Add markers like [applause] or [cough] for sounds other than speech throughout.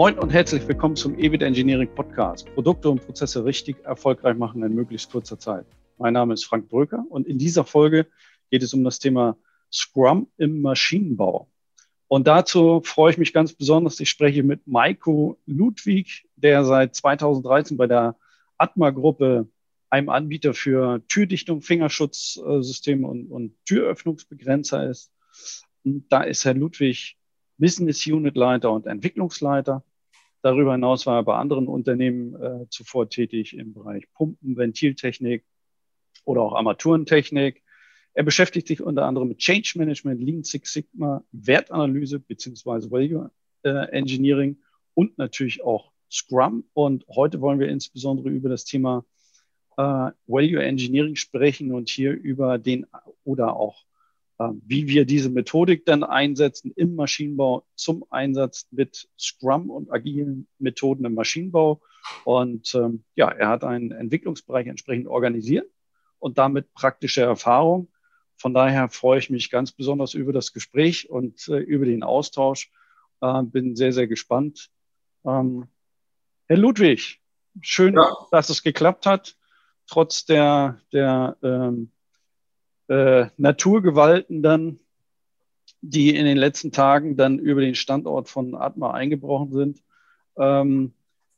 Moin und herzlich willkommen zum EBIT Engineering Podcast. Produkte und Prozesse richtig erfolgreich machen in möglichst kurzer Zeit. Mein Name ist Frank Bröker und in dieser Folge geht es um das Thema Scrum im Maschinenbau. Und dazu freue ich mich ganz besonders. Ich spreche mit Maiko Ludwig, der seit 2013 bei der Atma-Gruppe, einem Anbieter für Türdichtung, Fingerschutzsysteme und, und Türöffnungsbegrenzer ist. Und da ist Herr Ludwig Business Unit Leiter und Entwicklungsleiter. Darüber hinaus war er bei anderen Unternehmen äh, zuvor tätig im Bereich Pumpen, Ventiltechnik oder auch Armaturentechnik. Er beschäftigt sich unter anderem mit Change Management, Lean Six Sigma, Wertanalyse beziehungsweise Value äh, Engineering und natürlich auch Scrum. Und heute wollen wir insbesondere über das Thema äh, Value Engineering sprechen und hier über den oder auch wie wir diese Methodik dann einsetzen im Maschinenbau zum Einsatz mit Scrum und agilen Methoden im Maschinenbau. Und ähm, ja, er hat einen Entwicklungsbereich entsprechend organisiert und damit praktische Erfahrung. Von daher freue ich mich ganz besonders über das Gespräch und äh, über den Austausch. Äh, bin sehr, sehr gespannt. Ähm, Herr Ludwig, schön, ja. dass es geklappt hat, trotz der, der ähm, äh, Naturgewalten dann, die in den letzten Tagen dann über den Standort von Atma eingebrochen sind. Ähm,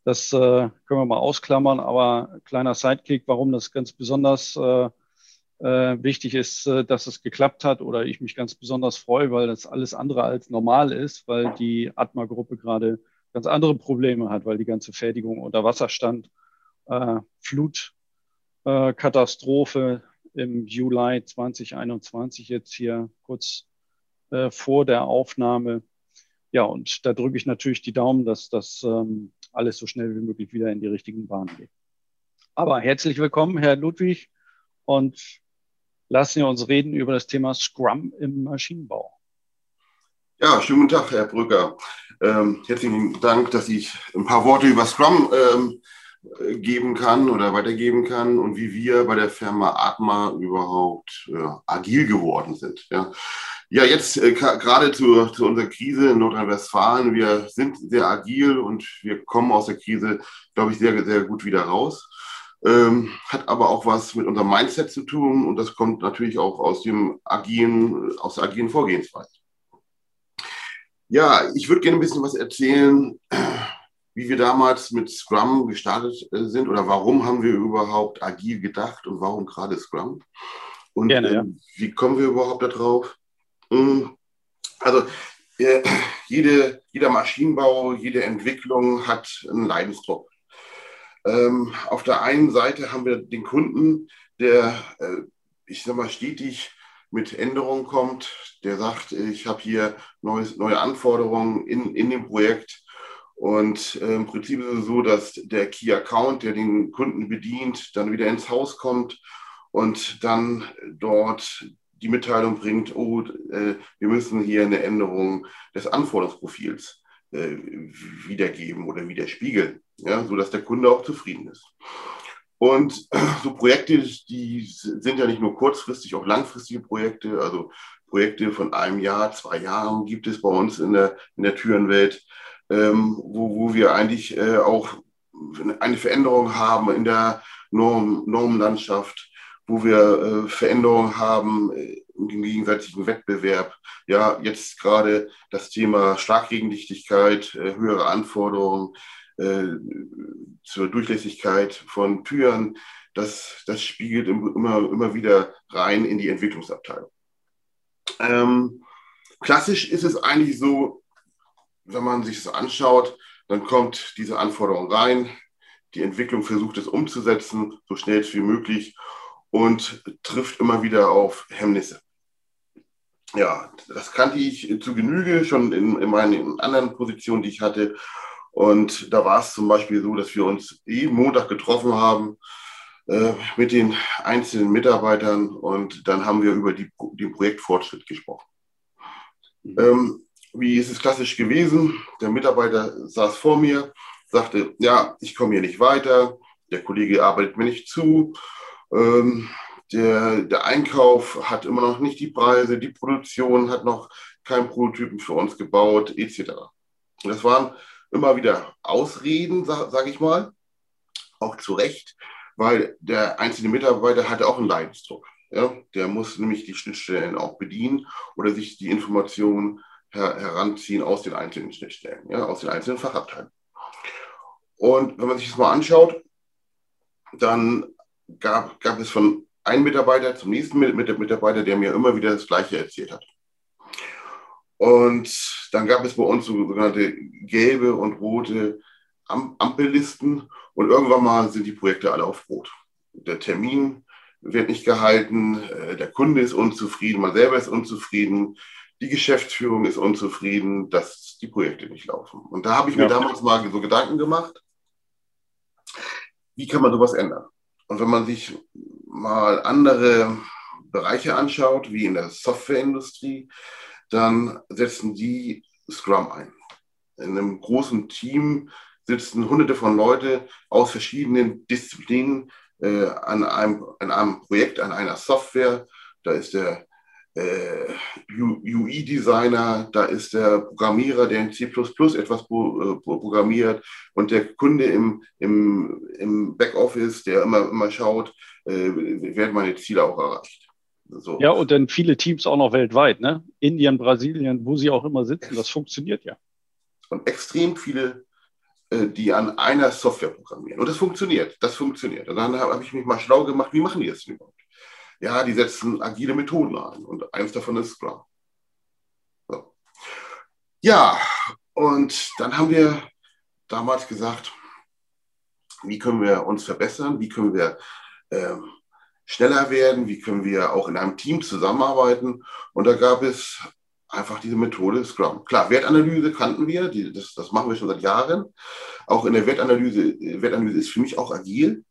das äh, können wir mal ausklammern, aber kleiner Sidekick, warum das ganz besonders äh, äh, wichtig ist, äh, dass es geklappt hat oder ich mich ganz besonders freue, weil das alles andere als normal ist, weil die Atma-Gruppe gerade ganz andere Probleme hat, weil die ganze Fertigung unter Wasser stand, äh, Flutkatastrophe im Juli 2021 jetzt hier kurz äh, vor der Aufnahme. Ja, und da drücke ich natürlich die Daumen, dass das ähm, alles so schnell wie möglich wieder in die richtigen Bahnen geht. Aber herzlich willkommen, Herr Ludwig. Und lassen Sie uns reden über das Thema Scrum im Maschinenbau. Ja, schönen guten Tag, Herr Brücker. Ähm, herzlichen Dank, dass ich ein paar Worte über Scrum ähm, geben kann oder weitergeben kann und wie wir bei der Firma Atma überhaupt äh, agil geworden sind. Ja, ja jetzt äh, gerade zu, zu unserer Krise in Nordrhein-Westfalen, wir sind sehr agil und wir kommen aus der Krise, glaube ich, sehr, sehr gut wieder raus ähm, hat aber auch was mit unserem Mindset zu tun und das kommt natürlich auch aus dem agilen, aus der agilen Vorgehensweise. Ja, ich würde gerne ein bisschen was erzählen, wie wir damals mit Scrum gestartet äh, sind oder warum haben wir überhaupt agil gedacht und warum gerade Scrum? Und gerne, ja. äh, wie kommen wir überhaupt darauf? Hm, also äh, jede, jeder Maschinenbau, jede Entwicklung hat einen Leidensdruck. Ähm, auf der einen Seite haben wir den Kunden, der, äh, ich sag mal, stetig mit Änderungen kommt, der sagt, ich habe hier neues, neue Anforderungen in, in dem Projekt. Und äh, im Prinzip ist es so, dass der Key Account, der den Kunden bedient, dann wieder ins Haus kommt und dann dort die Mitteilung bringt, oh, äh, wir müssen hier eine Änderung des Anforderungsprofils äh, wiedergeben oder widerspiegeln, ja, sodass der Kunde auch zufrieden ist. Und so Projekte, die sind ja nicht nur kurzfristig, auch langfristige Projekte, also Projekte von einem Jahr, zwei Jahren gibt es bei uns in der, in der Türenwelt, ähm, wo, wo wir eigentlich äh, auch eine Veränderung haben in der Norm, Normlandschaft, wo wir äh, Veränderungen haben äh, im gegenseitigen Wettbewerb. Ja, jetzt gerade das Thema Schlaggegendichtigkeit, äh, höhere Anforderungen äh, zur Durchlässigkeit von Türen. Das, das spiegelt immer, immer wieder rein in die Entwicklungsabteilung. Ähm, klassisch ist es eigentlich so, wenn man sich das anschaut, dann kommt diese Anforderung rein, die Entwicklung versucht es umzusetzen, so schnell wie möglich und trifft immer wieder auf Hemmnisse. Ja, das kannte ich zu Genüge schon in, in meinen anderen Positionen, die ich hatte. Und da war es zum Beispiel so, dass wir uns jeden Montag getroffen haben äh, mit den einzelnen Mitarbeitern und dann haben wir über die, den Projektfortschritt gesprochen. Mhm. Ähm, wie ist es klassisch gewesen? Der Mitarbeiter saß vor mir, sagte, ja, ich komme hier nicht weiter, der Kollege arbeitet mir nicht zu ähm, der, der Einkauf hat immer noch nicht die Preise, die Produktion hat noch keinen Prototypen für uns gebaut, etc. Das waren immer wieder Ausreden, sage sag ich mal, auch zu Recht, weil der einzelne Mitarbeiter hatte auch einen Leidensdruck. Ja? Der muss nämlich die Schnittstellen auch bedienen oder sich die Informationen her heranziehen aus den einzelnen Schnittstellen, ja? aus den einzelnen Fachabteilungen. Und wenn man sich das mal anschaut, dann gab, gab es von einem Mitarbeiter zum nächsten Mitarbeiter, der mir immer wieder das Gleiche erzählt hat. Und dann gab es bei uns sogenannte gelbe und rote Ampellisten und irgendwann mal sind die Projekte alle auf Rot. Der Termin wird nicht gehalten, äh, der Kunde ist unzufrieden, man selber ist unzufrieden, die Geschäftsführung ist unzufrieden, dass die Projekte nicht laufen. Und da habe ich ja. mir damals mal so Gedanken gemacht, wie kann man sowas ändern? Und wenn man sich mal andere Bereiche anschaut, wie in der Softwareindustrie, dann setzen die Scrum ein. In einem großen Team sitzen hunderte von Leuten aus verschiedenen Disziplinen äh, an, einem, an einem Projekt, an einer Software. Da ist der UI-Designer, da ist der Programmierer, der in C etwas äh, programmiert und der Kunde im, im, im Backoffice, der immer, immer schaut, äh, werden meine Ziele auch erreicht. So. Ja, und dann viele Teams auch noch weltweit, ne? Indien, Brasilien, wo sie auch immer sitzen, das funktioniert ja. Und extrem viele, äh, die an einer Software programmieren. Und das funktioniert, das funktioniert. Und dann habe ich mich mal schlau gemacht, wie machen die das denn überhaupt? Ja, die setzen agile Methoden ein und eins davon ist Scrum. So. Ja, und dann haben wir damals gesagt, wie können wir uns verbessern, wie können wir ähm, schneller werden, wie können wir auch in einem Team zusammenarbeiten. Und da gab es einfach diese Methode Scrum. Klar, Wertanalyse kannten wir, die, das, das machen wir schon seit Jahren. Auch in der Wertanalyse, Wertanalyse ist für mich auch agil.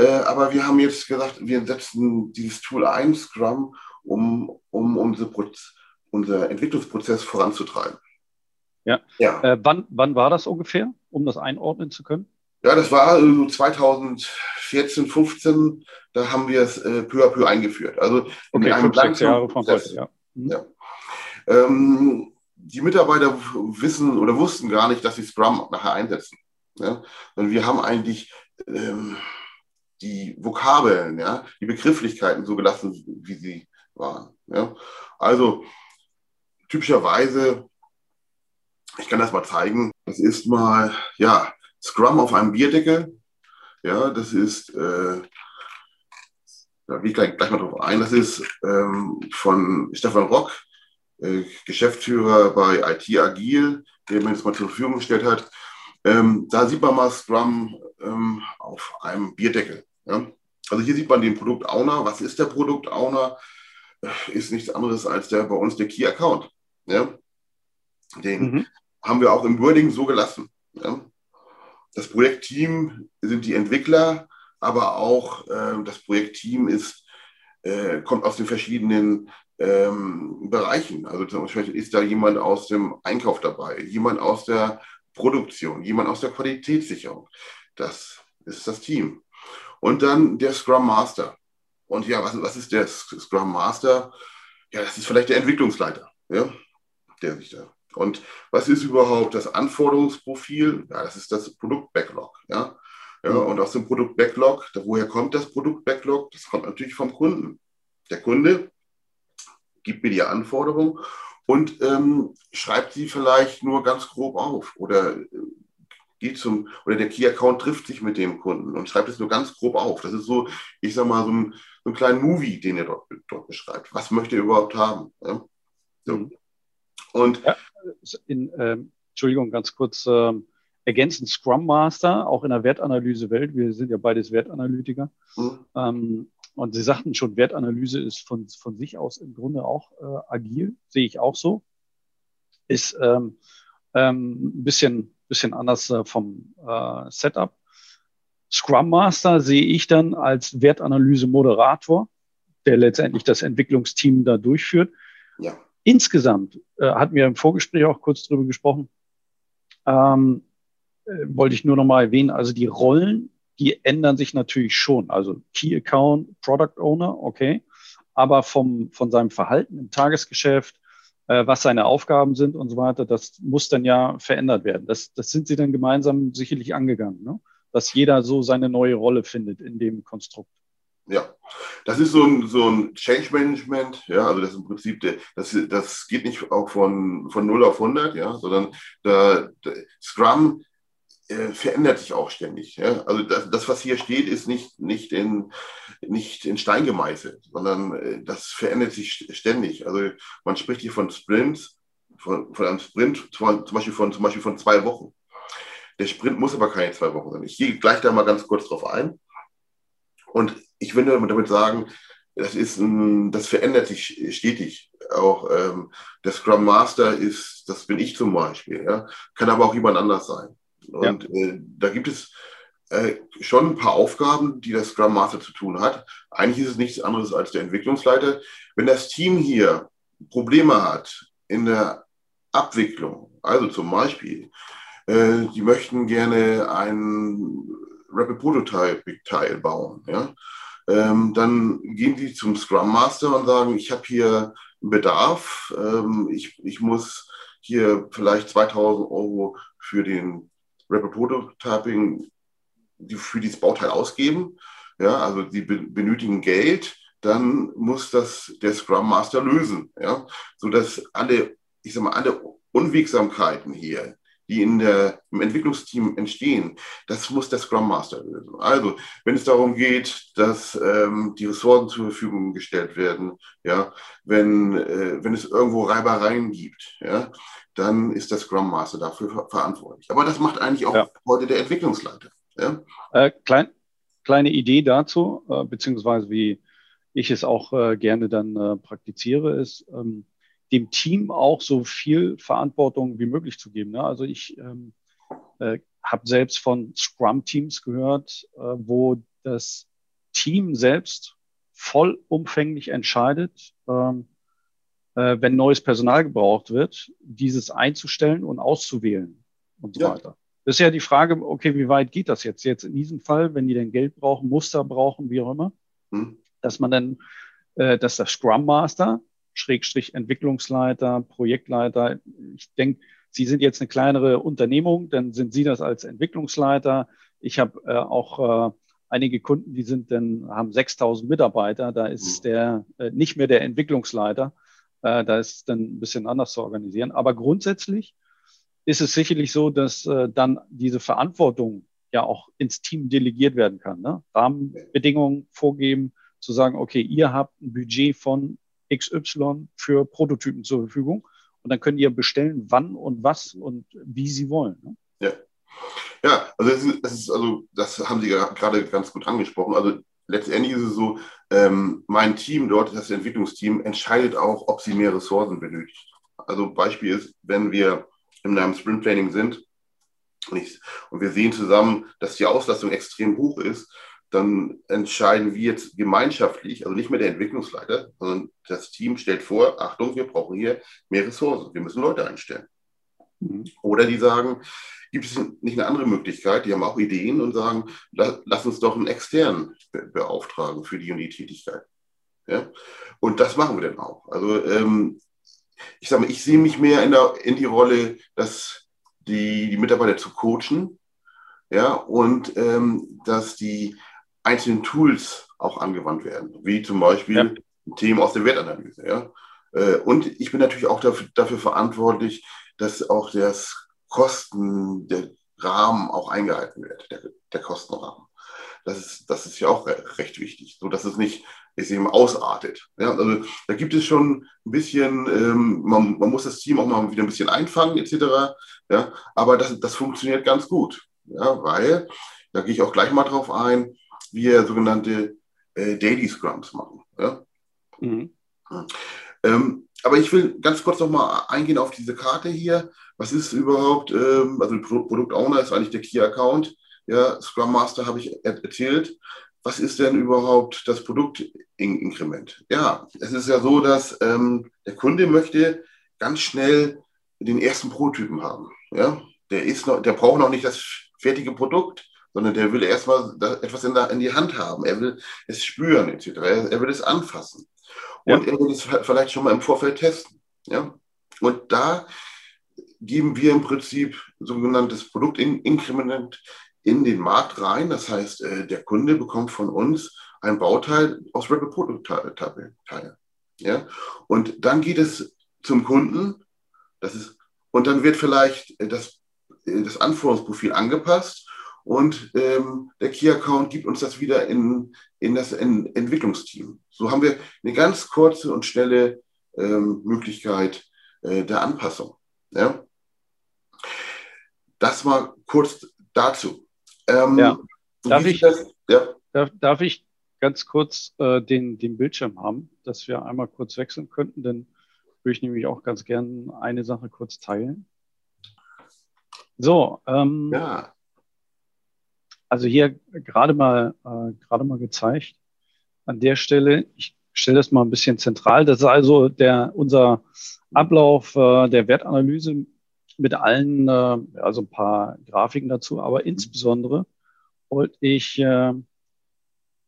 Äh, aber wir haben jetzt gesagt, wir setzen dieses Tool ein, Scrum, um, um unsere unser Entwicklungsprozess voranzutreiben. Ja. ja. Äh, wann, wann war das ungefähr, um das einordnen zu können? Ja, das war so 2014, 15, da haben wir es äh, peu à peu eingeführt. Also okay, in einem fünf, Jahre von heute, ja. Mhm. ja. Ähm, die Mitarbeiter wissen oder wussten gar nicht, dass sie Scrum nachher einsetzen. Ja? Und wir haben eigentlich ähm, die Vokabeln, ja, die Begrifflichkeiten so gelassen, wie sie waren. Ja. Also typischerweise, ich kann das mal zeigen, das ist mal, ja, Scrum auf einem Bierdeckel. Ja, das ist, äh, da gehe ich gleich, gleich mal drauf ein, das ist ähm, von Stefan Rock, äh, Geschäftsführer bei IT Agil, der mir das mal zur Verfügung gestellt hat. Ähm, da sieht man mal Scrum ähm, auf einem Bierdeckel. Ja? Also hier sieht man den Produkt Owner. Was ist der Produkt Owner? Ist nichts anderes als der bei uns der Key Account. Ja? Den mhm. haben wir auch im Wording so gelassen. Ja? Das Projektteam sind die Entwickler, aber auch äh, das Projektteam ist, äh, kommt aus den verschiedenen ähm, Bereichen. Also zum Beispiel ist da jemand aus dem Einkauf dabei, jemand aus der Produktion, jemand aus der Qualitätssicherung. Das ist das Team. Und dann der Scrum Master. Und ja, was, was ist der Scrum Master? Ja, das ist vielleicht der Entwicklungsleiter, ja, der sich da. Und was ist überhaupt das Anforderungsprofil? Ja, das ist das Produkt-Backlog, ja. Ja, und aus dem Produkt-Backlog, woher kommt das Produkt-Backlog? Das kommt natürlich vom Kunden. Der Kunde gibt mir die Anforderung und ähm, schreibt sie vielleicht nur ganz grob auf oder geht zum, oder der Key-Account trifft sich mit dem Kunden und schreibt es nur ganz grob auf. Das ist so, ich sag mal, so ein, so ein kleiner Movie, den er dort, dort beschreibt. Was möchte er überhaupt haben? Ja? So. Mhm. Und ja, in, äh, Entschuldigung, ganz kurz äh, ergänzend Scrum Master, auch in der Wertanalyse-Welt. Wir sind ja beides Wertanalytiker. Mhm. Ähm, und Sie sagten schon, Wertanalyse ist von, von sich aus im Grunde auch äh, agil, sehe ich auch so. Ist ähm, ähm, ein bisschen bisschen anders äh, vom äh, Setup. Scrum Master sehe ich dann als Wertanalyse-Moderator, der letztendlich das Entwicklungsteam da durchführt. Ja. Insgesamt äh, hatten wir im Vorgespräch auch kurz drüber gesprochen. Ähm, äh, wollte ich nur noch mal erwähnen, also die Rollen, die ändern sich natürlich schon. Also Key Account, Product Owner, okay. Aber vom, von seinem Verhalten im Tagesgeschäft, was seine Aufgaben sind und so weiter, das muss dann ja verändert werden. Das, das sind Sie dann gemeinsam sicherlich angegangen, ne? dass jeder so seine neue Rolle findet in dem Konstrukt. Ja, das ist so ein, so ein Change Management, ja, also das ist im Prinzip, der, das, das geht nicht auch von, von 0 auf 100, ja, sondern da Scrum äh, verändert sich auch ständig. Ja? Also das, das, was hier steht, ist nicht, nicht, in, nicht in Stein gemeißelt, sondern äh, das verändert sich ständig. Also man spricht hier von Sprints, von, von einem Sprint, zum Beispiel von, zum Beispiel von zwei Wochen. Der Sprint muss aber keine zwei Wochen sein. Ich gehe gleich da mal ganz kurz drauf ein. Und ich will damit sagen, das, ist ein, das verändert sich stetig. Auch ähm, der Scrum Master ist, das bin ich zum Beispiel, ja? kann aber auch jemand anders sein. Und ja. äh, da gibt es äh, schon ein paar Aufgaben, die der Scrum Master zu tun hat. Eigentlich ist es nichts anderes als der Entwicklungsleiter. Wenn das Team hier Probleme hat in der Abwicklung, also zum Beispiel, äh, die möchten gerne ein Rapid Prototype-Teil bauen, ja? Ähm, dann gehen die zum Scrum Master und sagen, ich habe hier einen Bedarf, ähm, ich, ich muss hier vielleicht 2000 Euro für den Rapid Prototyping die, für dieses Bauteil ausgeben. Ja, also die benötigen Geld, dann muss das der Scrum Master lösen, ja, sodass alle, ich sag mal, alle Unwegsamkeiten hier, die in der, im Entwicklungsteam entstehen, das muss der Scrum Master lösen. Also, wenn es darum geht, dass ähm, die Ressourcen zur Verfügung gestellt werden, ja, wenn, äh, wenn es irgendwo Reibereien gibt, ja, dann ist der Scrum Master dafür verantwortlich. Aber das macht eigentlich auch ja. heute der Entwicklungsleiter. Ja? Äh, klein, kleine Idee dazu, äh, beziehungsweise wie ich es auch äh, gerne dann äh, praktiziere, ist, ähm, dem Team auch so viel Verantwortung wie möglich zu geben. Ne? Also ich ähm, äh, habe selbst von Scrum-Teams gehört, äh, wo das Team selbst vollumfänglich entscheidet, ähm, äh, wenn neues Personal gebraucht wird, dieses einzustellen und auszuwählen und so ja. weiter. Das ist ja die Frage, okay, wie weit geht das jetzt? Jetzt in diesem Fall, wenn die denn Geld brauchen, Muster brauchen, wie auch immer, hm. dass man dann, äh, dass der Scrum Master Schrägstrich Entwicklungsleiter, Projektleiter. Ich denke, Sie sind jetzt eine kleinere Unternehmung, dann sind Sie das als Entwicklungsleiter. Ich habe äh, auch äh, einige Kunden, die sind dann, haben 6000 Mitarbeiter. Da ist mhm. der äh, nicht mehr der Entwicklungsleiter. Äh, da ist es dann ein bisschen anders zu organisieren. Aber grundsätzlich ist es sicherlich so, dass äh, dann diese Verantwortung ja auch ins Team delegiert werden kann. Ne? Rahmenbedingungen vorgeben, zu sagen, okay, ihr habt ein Budget von XY für Prototypen zur Verfügung. Und dann könnt ihr bestellen, wann und was und wie sie wollen. Ne? Ja. Ja, also das, ist, das ist, also das haben Sie gerade ganz gut angesprochen. Also letztendlich ist es so, ähm, mein Team dort, das Entwicklungsteam, entscheidet auch, ob sie mehr Ressourcen benötigt. Also Beispiel ist, wenn wir in einem Sprint Planning sind und, ich, und wir sehen zusammen, dass die Auslastung extrem hoch ist, dann entscheiden wir jetzt gemeinschaftlich, also nicht mehr der Entwicklungsleiter, sondern das Team stellt vor, Achtung, wir brauchen hier mehr Ressourcen, wir müssen Leute einstellen. Mhm. Oder die sagen, gibt es nicht eine andere Möglichkeit, die haben auch Ideen und sagen, lass uns doch einen externen beauftragen für die und die Tätigkeit. Ja? Und das machen wir dann auch. Also ähm, ich sage mal, ich sehe mich mehr in, der, in die Rolle, dass die, die Mitarbeiter zu coachen, ja, und ähm, dass die einzelnen Tools auch angewandt werden, wie zum Beispiel ja. Themen aus der Wertanalyse. Ja? Äh, und ich bin natürlich auch dafür, dafür verantwortlich, dass auch das Kosten, der Rahmen auch eingehalten wird, der, der Kostenrahmen. Das ist, das ist ja auch recht wichtig, so dass es nicht ist eben ausartet. Ja, also da gibt es schon ein bisschen, ähm, man, man, muss das Team auch mal wieder ein bisschen einfangen etc. Ja, aber das, das funktioniert ganz gut, ja, weil da gehe ich auch gleich mal drauf ein wir sogenannte äh, Daily Scrums machen. Ja? Mhm. Ähm, aber ich will ganz kurz noch mal eingehen auf diese Karte hier. Was ist überhaupt, ähm, also Produkt Owner ist eigentlich der Key Account. Ja, Scrum Master habe ich erzählt. Was ist denn überhaupt das Produktinkrement? Ja, es ist ja so, dass ähm, der Kunde möchte ganz schnell den ersten Prototypen haben. Ja, der ist noch, der braucht noch nicht das fertige Produkt, sondern der will erstmal etwas in, der, in, die Hand haben. Er will es spüren, etc. Er, er will es anfassen. Und ja. er will es vielleicht schon mal im Vorfeld testen. Ja? Und da geben wir im Prinzip sogenanntes Produktinkrement in den Markt rein. Das heißt, äh, der Kunde bekommt von uns ein Bauteil aus Rapid Prototype. Ja? Und dann geht es zum Kunden. Das ist, und dann wird vielleicht das, das Anforderungsprofil angepasst und ähm, der Key-Account gibt uns das wieder in, in das in Entwicklungsteam. So haben wir eine ganz kurze und schnelle ähm, Möglichkeit äh, der Anpassung. Ja? Das mal kurz dazu. Ähm, ja. Darf, ich, ja. Darf, darf, ich ganz kurz äh, den, den Bildschirm haben, dass wir einmal kurz wechseln könnten? Denn würde ich nämlich auch ganz gern eine Sache kurz teilen. So, ähm, ja. Also hier gerade mal, äh, gerade mal gezeigt. An der Stelle, ich stelle das mal ein bisschen zentral. Das ist also der, unser Ablauf äh, der Wertanalyse mit allen, äh, also ein paar Grafiken dazu, aber insbesondere wollte ich äh,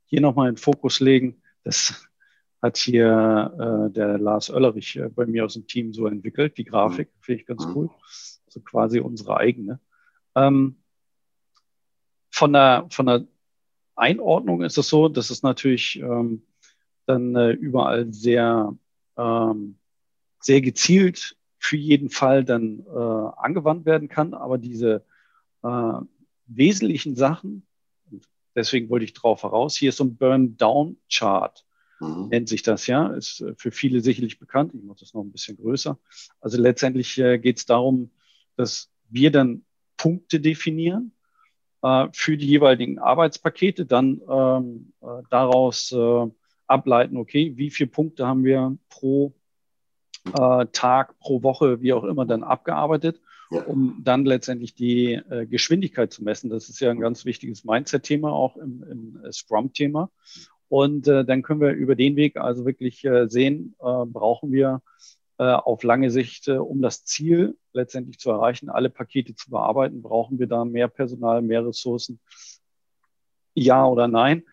hier nochmal in Fokus legen. Das hat hier äh, der Lars Oellerich äh, bei mir aus dem Team so entwickelt, die Grafik, mhm. finde ich ganz mhm. cool. So quasi unsere eigene. Ähm, von, der, von der Einordnung ist es so, dass es natürlich ähm, dann äh, überall sehr, ähm, sehr gezielt für jeden Fall dann äh, angewandt werden kann. Aber diese äh, wesentlichen Sachen, deswegen wollte ich drauf heraus, hier ist so ein Burn-Down-Chart, mhm. nennt sich das ja, ist äh, für viele sicherlich bekannt. Ich mache das noch ein bisschen größer. Also letztendlich äh, geht es darum, dass wir dann Punkte definieren äh, für die jeweiligen Arbeitspakete, dann ähm, äh, daraus äh, ableiten, okay, wie viele Punkte haben wir pro äh, Tag, pro Woche, wie auch immer, dann abgearbeitet, um dann letztendlich die äh, Geschwindigkeit zu messen. Das ist ja ein ganz wichtiges Mindset-Thema, auch im, im äh, Scrum-Thema. Und äh, dann können wir über den Weg also wirklich äh, sehen, äh, brauchen wir auf lange Sicht, äh, um das Ziel letztendlich zu erreichen, alle Pakete zu bearbeiten, brauchen wir da mehr Personal, mehr Ressourcen? Ja oder nein?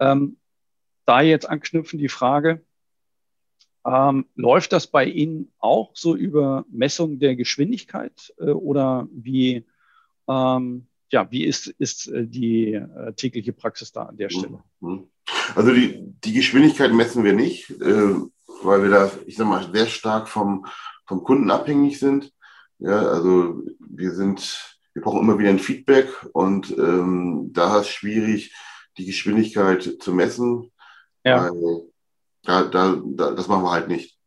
Ähm, da jetzt anknüpfen die Frage, ähm, läuft das bei Ihnen auch so über Messung der Geschwindigkeit äh, oder wie, ähm, ja, wie ist, ist äh, die äh, tägliche Praxis da an der Stelle? Mhm. Also die, die Geschwindigkeit messen wir nicht, äh, weil wir da, ich sag mal, sehr stark vom, vom Kunden abhängig sind. Ja, also wir sind, wir brauchen immer wieder ein Feedback und ähm, da ist es schwierig, die Geschwindigkeit zu messen. Ja. Da, da, da, das machen wir halt nicht.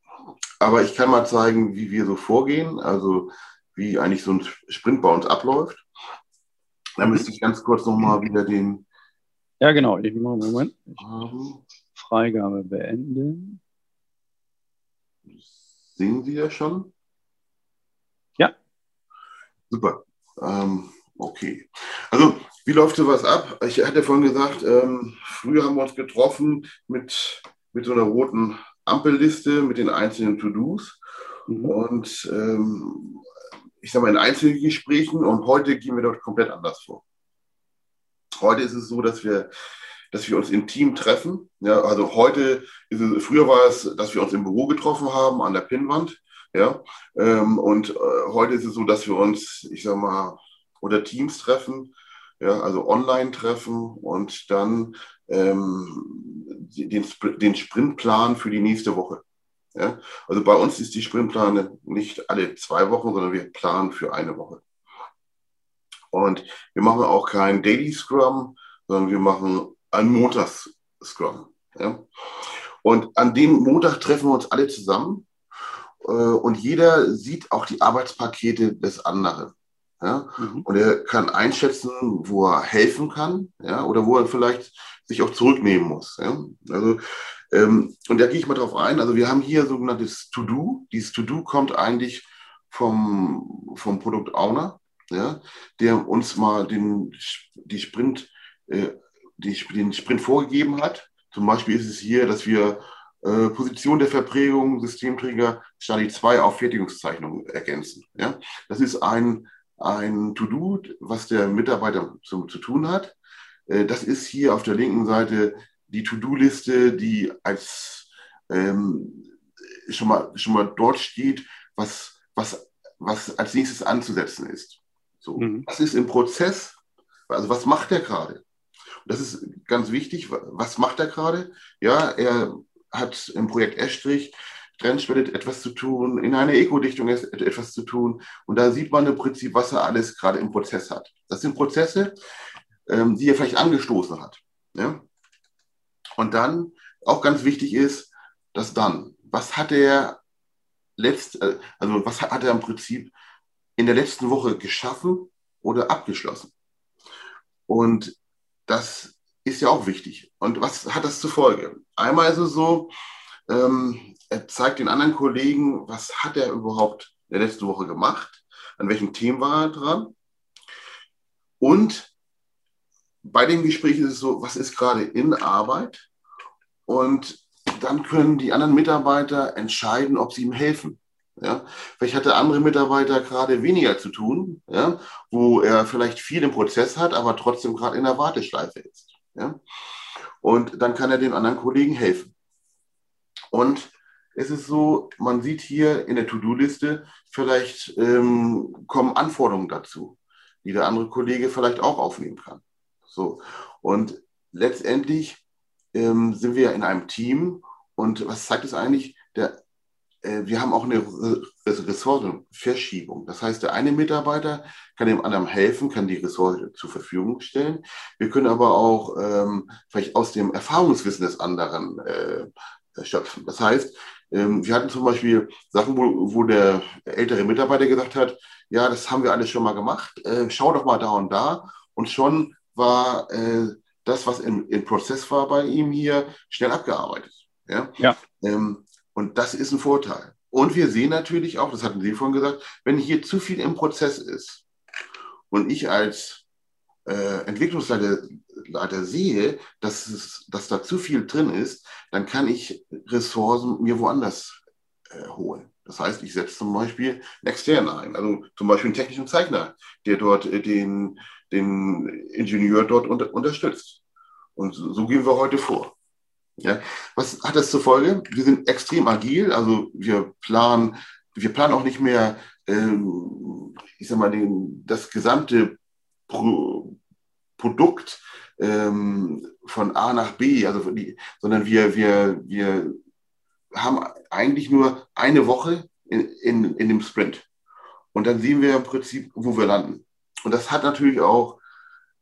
Aber ich kann mal zeigen, wie wir so vorgehen, also wie eigentlich so ein Sprint bei uns abläuft. Da müsste ich ganz kurz nochmal wieder den. Ja, genau. Ich mache Moment. Ich Freigabe beenden. Sehen Sie das schon? Ja. Super. Ähm, okay. Also, wie läuft sowas ab? Ich hatte vorhin gesagt, ähm, früher haben wir uns getroffen mit mit so einer roten Ampelliste mit den einzelnen To-Dos. Mhm. Und ähm, ich sage mal in Einzelgesprächen und heute gehen wir dort komplett anders vor. Heute ist es so, dass wir, dass wir uns im Team treffen. Ja, also heute ist es, früher war es, dass wir uns im Büro getroffen haben an der Pinnwand. Ja, ähm, und äh, heute ist es so, dass wir uns, ich sage mal, unter Teams treffen, ja, also online treffen und dann ähm, den, den Sprintplan für die nächste Woche. Ja? Also bei uns ist die Sprintplan nicht alle zwei Wochen, sondern wir planen für eine Woche. Und wir machen auch kein Daily Scrum, sondern wir machen ein Montags Scrum. Ja? Und an dem Montag treffen wir uns alle zusammen äh, und jeder sieht auch die Arbeitspakete des anderen. Ja? Mhm. Und er kann einschätzen, wo er helfen kann ja? oder wo er vielleicht sich auch zurücknehmen muss. Ja? Also, ähm, und da gehe ich mal drauf ein. Also wir haben hier sogenanntes To-Do. Dieses To-Do kommt eigentlich vom, vom Product Owner, ja? der uns mal den, die Sprint, äh, die, den Sprint vorgegeben hat. Zum Beispiel ist es hier, dass wir äh, Position der Verprägung, Systemträger, Stadie 2 auf Fertigungszeichnung ergänzen. Ja? Das ist ein ein To-Do, was der Mitarbeiter zu, zu tun hat. Äh, das ist hier auf der linken Seite die To-Do-Liste, die als ähm, schon, mal, schon mal dort steht, was was, was als nächstes anzusetzen ist. So, mhm. was ist im Prozess? Also was macht er gerade? Das ist ganz wichtig. Was macht er gerade? Ja, er hat im Projekt Estrich Trendspedit etwas zu tun, in einer Ekodichtung etwas zu tun. Und da sieht man im Prinzip, was er alles gerade im Prozess hat. Das sind Prozesse, ähm, die er vielleicht angestoßen hat. Ja? Und dann auch ganz wichtig ist, dass dann, was hat er letzt, äh, also was hat er im Prinzip in der letzten Woche geschaffen oder abgeschlossen? Und das ist ja auch wichtig. Und was hat das zur Folge? Einmal ist es so, ähm, er zeigt den anderen Kollegen, was hat er überhaupt in der letzten Woche gemacht, an welchen Themen war er dran. Und bei dem Gespräch ist es so, was ist gerade in Arbeit? Und dann können die anderen Mitarbeiter entscheiden, ob sie ihm helfen. Ja? Vielleicht hat der andere Mitarbeiter gerade weniger zu tun, ja? wo er vielleicht viel im Prozess hat, aber trotzdem gerade in der Warteschleife ist. Ja? Und dann kann er dem anderen Kollegen helfen. Und es ist so, man sieht hier in der To-Do-Liste, vielleicht ähm, kommen Anforderungen dazu, die der andere Kollege vielleicht auch aufnehmen kann. So. Und letztendlich ähm, sind wir in einem Team und was zeigt es eigentlich? Der, wir haben auch eine Ressourcenverschiebung. Das heißt, der eine Mitarbeiter kann dem anderen helfen, kann die Ressource zur Verfügung stellen. Wir können aber auch ähm, vielleicht aus dem Erfahrungswissen des anderen äh, schöpfen. Das heißt, ähm, wir hatten zum Beispiel Sachen, wo, wo der ältere Mitarbeiter gesagt hat, ja, das haben wir alles schon mal gemacht, äh, schau doch mal da und da. Und schon war äh, das, was im, im, Prozess war bei ihm hier, schnell abgearbeitet. Ja. ja. Ähm, und das ist ein Vorteil. Und wir sehen natürlich auch, das hatten Sie vorhin gesagt, wenn hier zu viel im Prozess ist und ich als äh, Entwicklungsleiter Leiter sehe, dass, es, dass da zu viel drin ist, dann kann ich Ressourcen mir woanders äh, holen. Das heißt, ich setze zum Beispiel einen externen ein, also zum Beispiel einen technischen Zeichner, der dort äh, den, den Ingenieur dort unter, unterstützt. Und so, so gehen wir heute vor. Ja. Was hat das zur Folge? Wir sind extrem agil, also wir planen, wir planen auch nicht mehr, ähm, ich sag mal, den, das gesamte Pro Produkt ähm, von A nach B, also die, sondern wir, wir, wir haben eigentlich nur eine Woche in, in, in dem Sprint. Und dann sehen wir im Prinzip, wo wir landen. Und das hat natürlich auch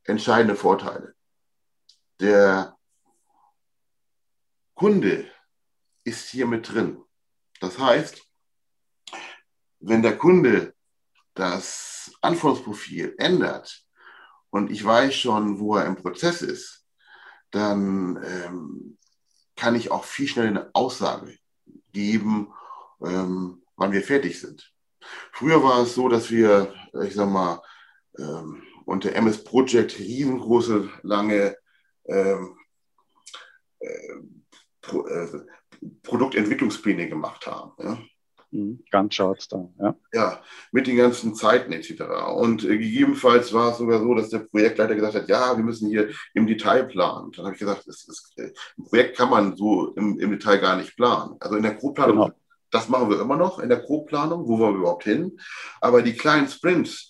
entscheidende Vorteile. Der Kunde ist hier mit drin. Das heißt, wenn der Kunde das Anforderungsprofil ändert, und ich weiß schon, wo er im Prozess ist, dann ähm, kann ich auch viel schneller eine Aussage geben, ähm, wann wir fertig sind. Früher war es so, dass wir, ich sag mal, ähm, unter MS Project riesengroße, lange ähm, äh, Pro, äh, Produktentwicklungspläne gemacht haben. Ja? Mhm. Ganz Charts da, ja. Ja, mit den ganzen Zeiten etc. Und äh, gegebenenfalls war es sogar so, dass der Projektleiter gesagt hat, ja, wir müssen hier im Detail planen. Dann habe ich gesagt, das ist, äh, ein Projekt kann man so im, im, Detail gar nicht planen. Also in der Grobplanung, genau. das machen wir immer noch in der Grobplanung, wo wollen wir überhaupt hin. Aber die kleinen Sprints,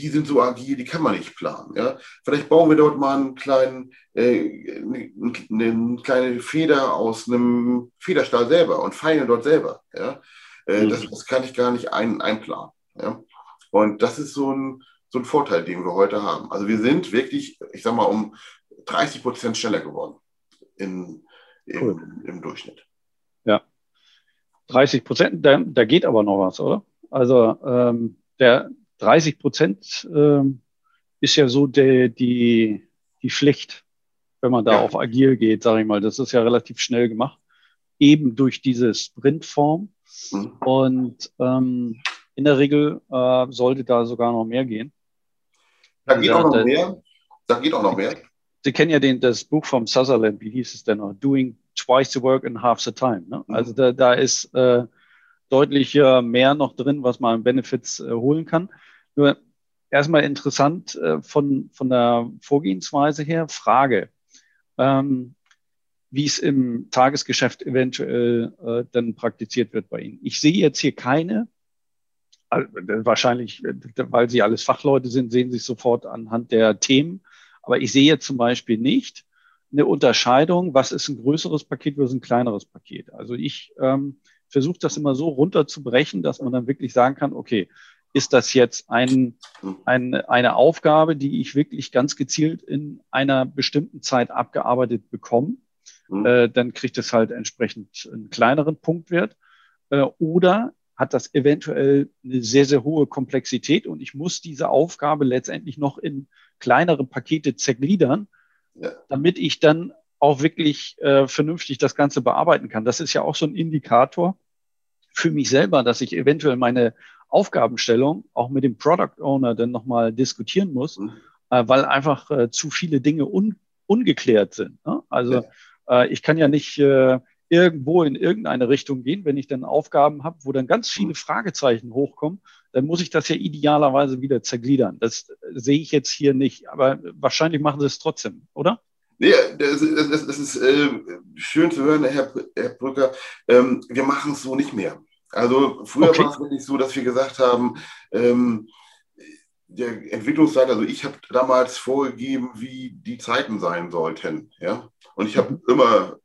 die sind so agil, die kann man nicht planen. Ja? Vielleicht bauen wir dort mal einen kleinen, äh, eine, eine kleine Feder aus einem Federstahl selber und feilen dort selber. Ja? Äh, mhm. das, das, kann ich gar nicht ein, einplanen. Ja? Und das ist so ein, so ein Vorteil, den wir heute haben. Also wir sind wirklich, ich sag mal, um 30 Prozent schneller geworden in, in, cool. im Durchschnitt. Ja. 30 Prozent, da, da geht aber noch was, oder? Also ähm, der 30 Prozent ähm, ist ja so der, die, die Pflicht, wenn man da ja. auf agil geht, sage ich mal. Das ist ja relativ schnell gemacht. Eben durch diese Sprintform Mhm. Und ähm, in der Regel äh, sollte da sogar noch mehr gehen. Da geht auch noch mehr. Da geht auch noch mehr. Sie kennen ja den, das Buch vom Sutherland, wie hieß es denn noch? Doing twice the work in half the time. Ne? Mhm. Also da, da ist äh, deutlich äh, mehr noch drin, was man an Benefits äh, holen kann. Nur erstmal interessant äh, von, von der Vorgehensweise her, Frage. Ähm, wie es im Tagesgeschäft eventuell äh, dann praktiziert wird bei Ihnen. Ich sehe jetzt hier keine Also, wahrscheinlich, weil Sie alles Fachleute sind, sehen Sie es sofort anhand der Themen. Aber ich sehe zum Beispiel nicht eine Unterscheidung, was ist ein größeres Paket versus ein kleineres Paket. Also ich ähm, versuche das immer so runterzubrechen, dass man dann wirklich sagen kann, okay, ist das jetzt ein, ein, eine Aufgabe, die ich wirklich ganz gezielt in einer bestimmten Zeit abgearbeitet bekomme? Mhm. Äh, dann kriegt es halt entsprechend einen kleineren Punktwert. Äh, oder hat das eventuell eine sehr, sehr hohe Komplexität und ich muss diese Aufgabe letztendlich noch in kleinere Pakete zergliedern, ja. damit ich dann auch wirklich äh, vernünftig das Ganze bearbeiten kann. Das ist ja auch so ein Indikator für mich selber, dass ich eventuell meine Aufgabenstellung auch mit dem Product Owner dann nochmal diskutieren muss, mhm. äh, weil einfach äh, zu viele Dinge un ungeklärt sind. Ne? Also ja. äh, ich kann ja nicht äh, irgendwo in irgendeine Richtung gehen, wenn ich dann Aufgaben habe, wo dann ganz viele mhm. Fragezeichen hochkommen, dann muss ich das ja idealerweise wieder zergliedern. Das sehe ich jetzt hier nicht, aber wahrscheinlich machen sie es trotzdem, oder? Nee, das, das, das ist äh, schön zu hören, Herr, Herr Brücker. Ähm, wir machen es so nicht mehr. Also früher okay. war es wirklich so, dass wir gesagt haben, ähm, der Entwicklungsleiter, also ich habe damals vorgegeben, wie die Zeiten sein sollten. Ja? Und ich habe mhm. immer,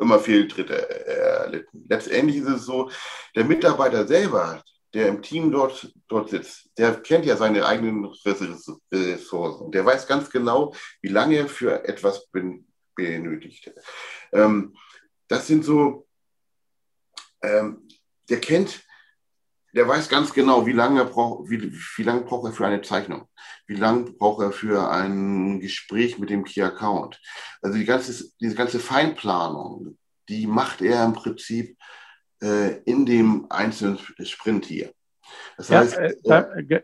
immer Fehltritte erlitten. Letztendlich ist es so, der Mitarbeiter selber, der im Team dort, dort sitzt, der kennt ja seine eigenen Ressourcen. Der weiß ganz genau, wie lange er für etwas benötigt. Ähm, das sind so, ähm, der kennt, der weiß ganz genau, wie lange braucht, wie, wie lange braucht er für eine Zeichnung, wie lange braucht er für ein Gespräch mit dem Key Account. Also die ganze, diese ganze Feinplanung, die macht er im Prinzip äh, in dem einzelnen Sprint hier. Das ja, heißt, äh, äh,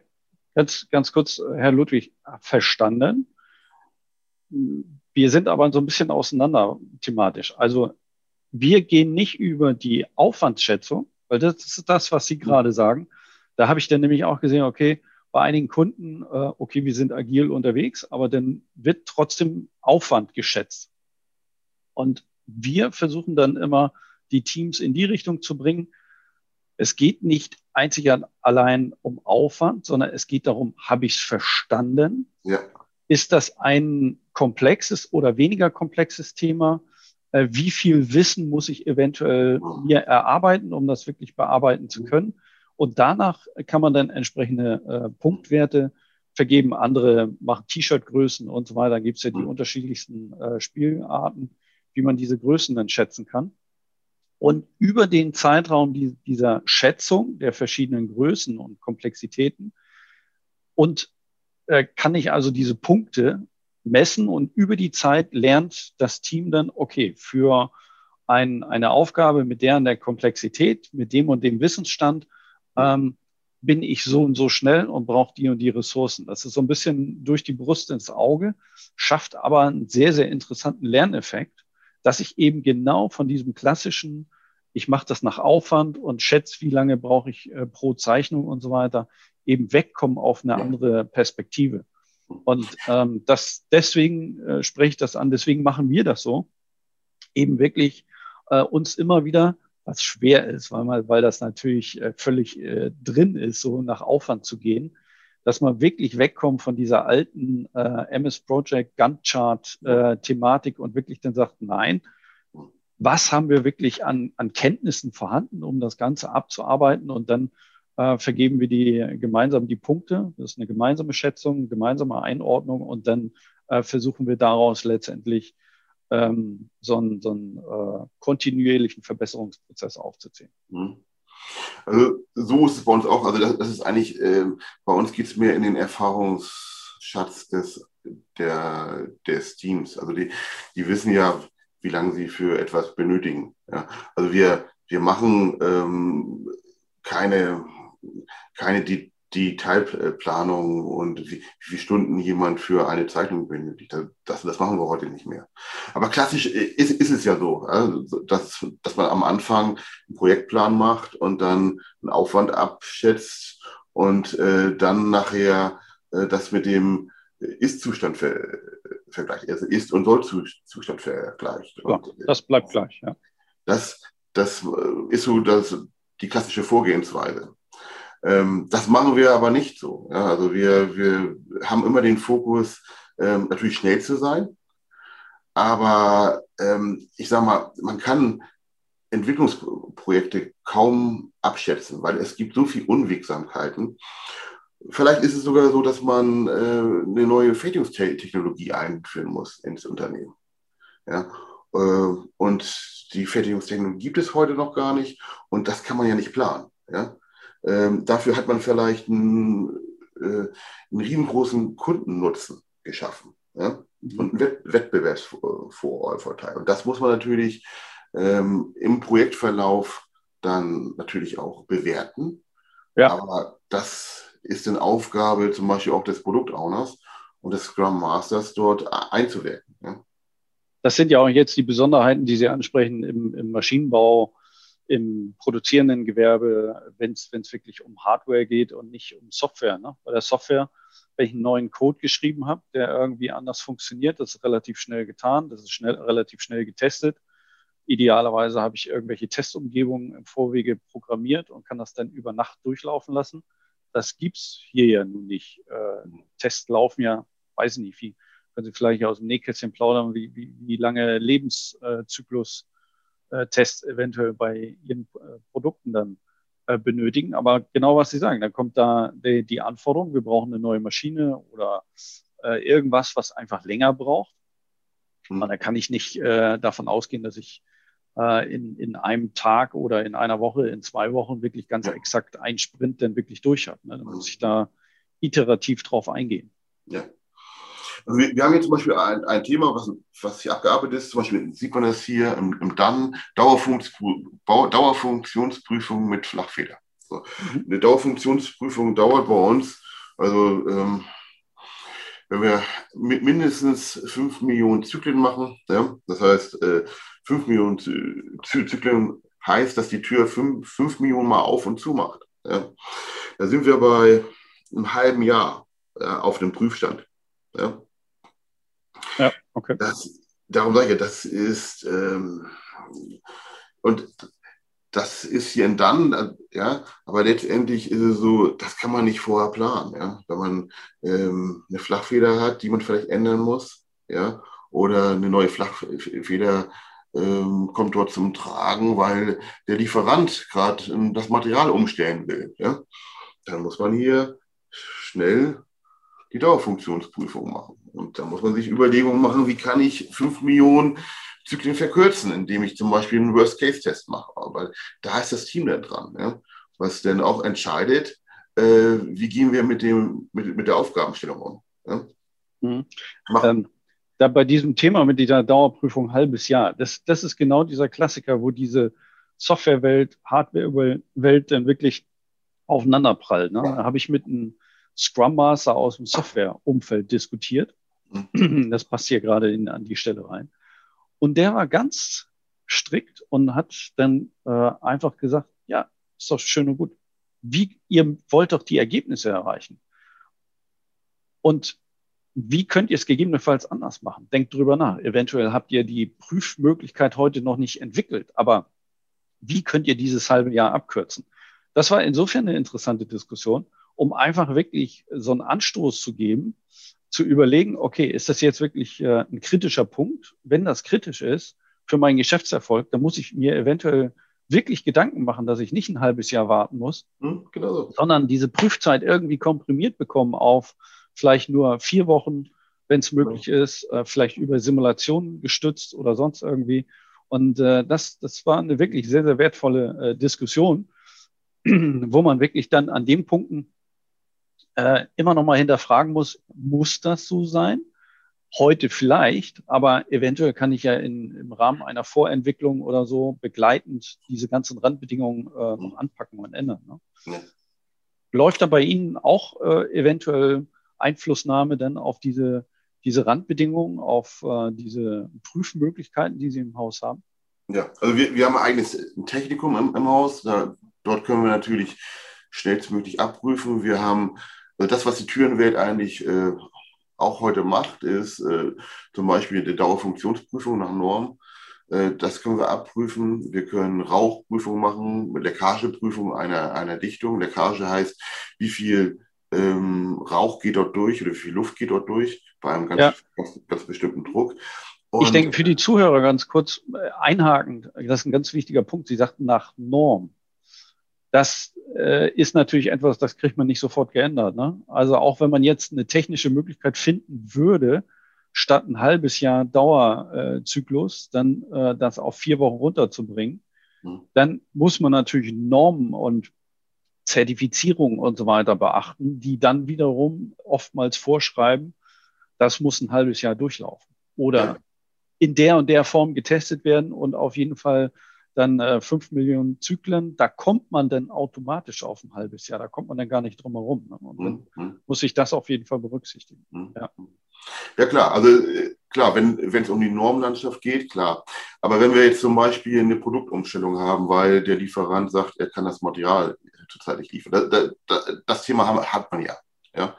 ganz, ganz kurz, Herr Ludwig, verstanden. Wir sind aber so ein bisschen auseinander thematisch. Also wir gehen nicht über die Aufwandsschätzung, weil das ist das, was Sie gerade sagen. Da habe ich dann nämlich auch gesehen, okay, bei einigen Kunden, äh, okay, wir sind agil unterwegs, aber dann wird trotzdem Aufwand geschätzt. Und wir versuchen dann immer, die Teams in die Richtung zu bringen. Es geht nicht einzig allein um Aufwand, sondern es geht darum, habe ich es verstanden? Ja. Ist das ein komplexes oder weniger komplexes Thema? Äh, wie viel Wissen muss ich eventuell mir erarbeiten, um das wirklich bearbeiten zu können? Und danach kann man dann entsprechende äh, Punktwerte vergeben. Andere machen T-Shirt-Größen und so weiter. Da gibt es ja die unterschiedlichsten äh, Spielarten, wie man diese Größen dann schätzen kann. Und über den Zeitraum dieser Schätzung der verschiedenen Größen und Komplexitäten und äh, kann ich also diese Punkte messen und über die Zeit lernt das Team dann, okay, für ein, eine Aufgabe mit der und der Komplexität, mit dem und dem Wissensstand, ähm, bin ich so und so schnell und brauche die und die Ressourcen. Das ist so ein bisschen durch die Brust ins Auge, schafft aber einen sehr, sehr interessanten Lerneffekt, dass ich eben genau von diesem klassischen ich mache das nach Aufwand und schätze, wie lange brauche ich äh, pro Zeichnung und so weiter, eben wegkommen auf eine andere Perspektive. Und ähm, das deswegen äh, spreche ich das an, deswegen machen wir das so, eben wirklich äh, uns immer wieder, was schwer ist, weil, man, weil das natürlich äh, völlig äh, drin ist, so nach Aufwand zu gehen, dass man wirklich wegkommt von dieser alten äh, MS Project Gantt Chart äh, Thematik und wirklich dann sagt, nein, was haben wir wirklich an, an Kenntnissen vorhanden, um das Ganze abzuarbeiten? Und dann äh, vergeben wir die gemeinsam die Punkte. Das ist eine gemeinsame Schätzung, gemeinsame Einordnung und dann äh, versuchen wir daraus letztendlich ähm, so einen, so einen äh, kontinuierlichen Verbesserungsprozess aufzuziehen. Mhm. Also so ist es bei uns auch. Also das, das ist eigentlich, äh, bei uns geht es mehr in den Erfahrungsschatz des, der, des Teams. Also die, die wissen ja, wie lange sie für etwas benötigen. Ja. Also wir, wir machen ähm, keine, keine die Detailplanung und wie, wie viele Stunden jemand für eine Zeichnung benötigt. Das, das machen wir heute nicht mehr. Aber klassisch ist, ist es ja so, dass, dass man am Anfang einen Projektplan macht und dann einen Aufwand abschätzt und äh, dann nachher äh, das mit dem Ist-Zustand ver vergleicht. Also Ist- und Soll-Zustand vergleicht. Ja, das bleibt gleich, ja. Das, das äh, ist so das, die klassische Vorgehensweise. Ähm, das machen wir aber nicht so. Ja, also wir, wir haben immer den Fokus, ähm, natürlich schnell zu sein. Aber ähm, ich sage mal, man kann Entwicklungsprojekte kaum abschätzen, weil es gibt so viele Unwegsamkeiten. Vielleicht ist es sogar so, dass man äh, eine neue Fertigungstechnologie einführen muss ins Unternehmen. Ja? Äh, und die Fertigungstechnologie gibt es heute noch gar nicht und das kann man ja nicht planen. Ja? Ähm, dafür hat man vielleicht einen, äh, einen riesengroßen Kundennutzen geschaffen ja? Mhm. und einen Wettbewerbsvorteil. Und das muss man natürlich ähm, im Projektverlauf dann natürlich auch bewerten. Ja. Aber das ist eine Aufgabe zum Beispiel auch des Produktowners und des Scrum Masters dort einzuwirken. Ja? Das sind ja auch jetzt die Besonderheiten, die Sie ansprechen im, im Maschinenbau, im produzierenden Gewerbe, wenn es wirklich um Hardware geht und nicht um Software. Ne? Bei der Software, wenn ich einen neuen Code geschrieben habe, der irgendwie anders funktioniert, das ist relativ schnell getan, das ist schnell, relativ schnell getestet. Idealerweise habe ich irgendwelche Testumgebungen im Vorwege programmiert und kann das dann über Nacht durchlaufen lassen. Das gibt es hier ja nun nicht. Äh, Tests laufen ja, weiß ich nicht, wie, können Sie vielleicht aus dem Nähkästchen plaudern, wie, wie, wie lange Lebenszyklus äh, Tests eventuell bei Ihren äh, Produkten dann äh, benötigen. Aber genau was Sie sagen, dann kommt da die, die Anforderung, wir brauchen eine neue Maschine oder irgendwas, was einfach länger braucht. Und hm. dann kann ich nicht davon ausgehen, dass ich in, in einem Tag oder in einer Woche, in zwei Wochen wirklich ganz exakt einen Sprint dann wirklich durch habe. Ne? Dann muss ich da iterativ drauf eingehen. Ja. Also wir, wir, haben jetzt zum Beispiel ein, ein Thema, was, was hier abgearbeitet ist. Zum Beispiel sieht man das hier im, im DAN, Dauerfunktionsprüfung mit Flachfeder. So. Mhm. Eine Dauerfunktionsprüfung dauert bei uns, also ähm, wenn wir mit mindestens 5 Millionen Zyklen machen, ja, das heißt, äh, 5 Millionen Zyklen heißt, dass die Tür 5, 5 Millionen Mal auf und zu macht. Ja. Da sind wir bei einem halben Jahr ja, auf dem Prüfstand. Ja. Okay. Das, darum sage ich, das ist, ähm, und das ist hier ein Dann, ja, aber letztendlich ist es so, das kann man nicht vorher planen, ja. Wenn man ähm, eine Flachfeder hat, die man vielleicht ändern muss, ja, oder eine neue Flachfeder ähm, kommt dort zum Tragen, weil der Lieferant gerade ähm, das Material umstellen will, ja, dann muss man hier schnell die Dauerfunktionsprüfung machen. Und da muss man sich Überlegungen machen, wie kann ich fünf Millionen Zyklen verkürzen, indem ich zum Beispiel einen Worst-Case-Test mache. Aber da ist das Team dann dran, ja? was dann auch entscheidet, äh, wie gehen wir mit, dem, mit, mit der Aufgabenstellung um. Ja? Mhm. Ähm, da bei diesem Thema mit dieser Dauerprüfung halbes Jahr, das, das ist genau dieser Klassiker, wo diese Softwarewelt, Hardwarewelt dann wirklich aufeinanderprallt. Ne? Da habe ich mit einem Scrum Master aus dem Softwareumfeld diskutiert. [clears throat] Das passt hier gerade in, an die Stelle rein. Und der war ganz strikt und hat dann äh, einfach gesagt, ja, ist doch schön und gut. Wie, ihr wollt doch die Ergebnisse erreichen. Und wie könnt ihr es gegebenenfalls anders machen? Denkt drüber nach. Eventuell habt ihr die Prüfmöglichkeit heute noch nicht entwickelt, aber wie könnt ihr dieses halbe Jahr abkürzen? Das war insofern eine interessante Diskussion um einfach wirklich so einen Anstoß zu geben, zu überlegen, okay, ist das jetzt wirklich äh, ein kritischer Punkt? Wenn das kritisch ist für meinen Geschäftserfolg, dann muss ich mir eventuell wirklich Gedanken machen, dass ich nicht ein halbes Jahr warten muss, hm, genau so. sondern diese Prüfzeit irgendwie komprimiert bekommen auf vielleicht nur vier Wochen, wenn es möglich genau. ist, äh, vielleicht über Simulationen gestützt oder sonst irgendwie. Und äh, das, das war eine wirklich sehr, sehr wertvolle äh, Diskussion, [clears throat] wo man wirklich dann an den Punkten äh, immer noch mal hinterfragen muss, muss das so sein? Heute vielleicht, aber eventuell kann ich ja in, im Rahmen einer Vorentwicklung oder so begleitend diese ganzen Randbedingungen äh, noch anpacken und ändern. Ne? Ja. Läuft da bei Ihnen auch äh, eventuell Einflussnahme dann auf diese, diese Randbedingungen, auf äh, diese Prüfmöglichkeiten, die Sie im Haus haben? Ja, also wir, wir haben ein eigenes Technikum im, im Haus. Da, dort können wir natürlich schnellstmöglich abprüfen. Wir haben also das, was die Türenwelt eigentlich äh, auch heute macht, ist äh, zum Beispiel die Dauerfunktionsprüfung nach Norm. Äh, das können wir abprüfen. Wir können Rauchprüfungen machen, Leckageprüfung einer, einer Dichtung. Leckage heißt, wie viel ähm, Rauch geht dort durch oder wie viel Luft geht dort durch bei einem ganz, ja. ganz, ganz bestimmten Druck. Und ich denke, für die Zuhörer ganz kurz äh, einhaken, das ist ein ganz wichtiger Punkt. Sie sagten nach Norm. Das äh, ist natürlich etwas, das kriegt man nicht sofort geändert. Ne? Also auch wenn man jetzt eine technische Möglichkeit finden würde, statt ein halbes Jahr Dauerzyklus, dann äh, das auf vier Wochen runterzubringen, mhm. dann muss man natürlich Normen und Zertifizierungen und so weiter beachten, die dann wiederum oftmals vorschreiben, das muss ein halbes Jahr durchlaufen. Oder in der und der Form getestet werden und auf jeden Fall dann äh, 5 Millionen Zyklen, da kommt man dann automatisch auf ein halbes Jahr, da kommt man dann gar nicht drum herum. Ne? Und dann mhm. muss ich das auf jeden Fall berücksichtigen. Mhm. Ja. ja. klar, also äh, klar, wenn es um die Normlandschaft geht, klar. Aber wenn wir jetzt zum Beispiel eine Produktumstellung haben, weil der Lieferant sagt, er kann das Material zurzeit nicht liefern, da, da, das Thema hat man ja. ja?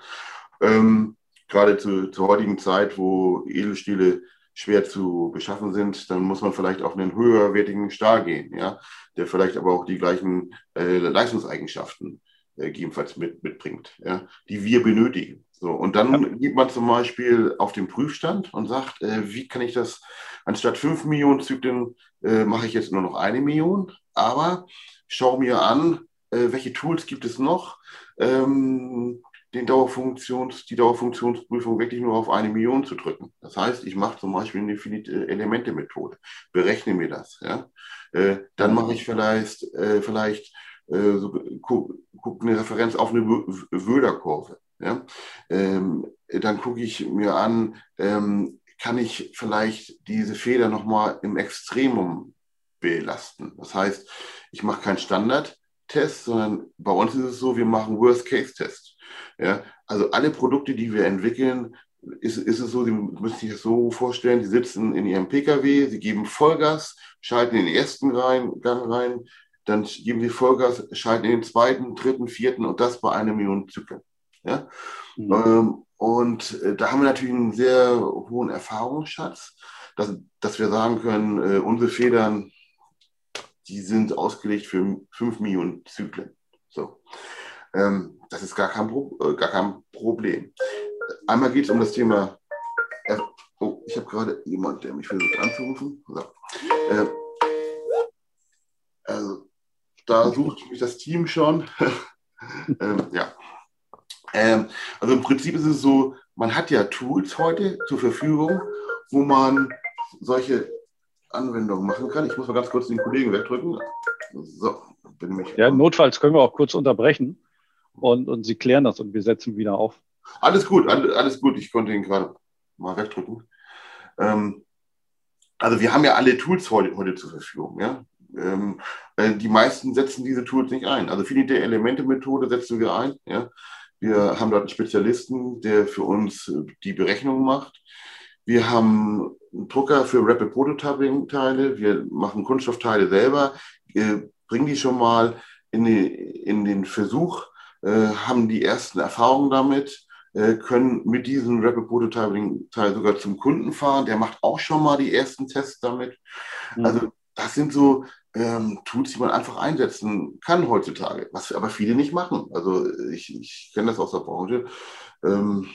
Ähm, gerade zu, zur heutigen Zeit, wo Edelstähle schwer zu beschaffen sind, dann muss man vielleicht auf einen höherwertigen Stahl gehen, ja, der vielleicht aber auch die gleichen äh, Leistungseigenschaften äh, gegebenenfalls mit, mitbringt, ja, die wir benötigen. So, und dann ja. geht man zum Beispiel auf den Prüfstand und sagt, äh, wie kann ich das, anstatt fünf Millionen Zyklen äh, mache ich jetzt nur noch eine Million, aber schau mir an, äh, welche Tools gibt es noch, ähm, den Dauerfunktions, die Dauerfunktionsprüfung wirklich nur auf eine Million zu drücken. Das heißt, ich mache zum Beispiel eine finite Elemente-Methode, berechne mir das. Ja? Äh, dann mache ich vielleicht, äh, vielleicht äh, so, guck, guck eine Referenz auf eine Wöder-Kurve. Ja? Ähm, dann gucke ich mir an, ähm, kann ich vielleicht diese Feder nochmal im Extremum belasten. Das heißt, ich mache keinen Standardtest, sondern bei uns ist es so, wir machen Worst-Case-Test. Ja, also alle Produkte, die wir entwickeln, ist, ist es so, Sie müssen sich das so vorstellen, die sitzen in ihrem Pkw, sie geben Vollgas, schalten in den ersten rein, Gang rein, dann geben sie Vollgas, schalten in den zweiten, dritten, vierten und das bei einer Million Zyklen. Ja? Mhm. Ähm, und äh, da haben wir natürlich einen sehr hohen Erfahrungsschatz, dass, dass wir sagen können, äh, unsere Federn, die sind ausgelegt für fünf Millionen Zyklen. So. Ähm, das ist gar kein, äh, gar kein Problem. Einmal geht es um das Thema. oh, ich habe gerade jemand, der mich versucht anzurufen. So. Äh, also, da sucht mich das Team schon. [laughs] ähm, ja. Ähm, also im Prinzip ist es so, man hat ja Tools heute zur Verfügung, wo man solche Anwendungen machen kann. Ich muss mal ganz kurz den Kollegen wegdrücken. So, bin ich. Ja, notfalls können wir auch kurz unterbrechen und, und Sie klären das und wir setzen wieder auf. Alles gut, alles gut. Ich konnte ihn gerade mal wegdrücken. Ähm, also wir haben ja alle Tools heute, heute zur Verfügung. Ja? Ähm, äh, die meisten setzen diese Tools nicht ein. Also finite Elemente-Methode setzen wir ein. Ja? Wir haben dort einen Spezialisten, der für uns äh, die Berechnung macht. Wir haben einen Drucker für Rapid Prototyping-Teile. Wir machen Kunststoffteile selber, wir bringen die schon mal in, die, in den Versuch äh, haben die ersten Erfahrungen damit, äh, können mit diesem Rapid Prototyping-Teil sogar zum Kunden fahren. Der macht auch schon mal die ersten Tests damit. Mhm. Also das sind so ähm, Tools, die man einfach einsetzen kann heutzutage, was aber viele nicht machen. Also ich, ich kenne das aus der Branche. Ähm,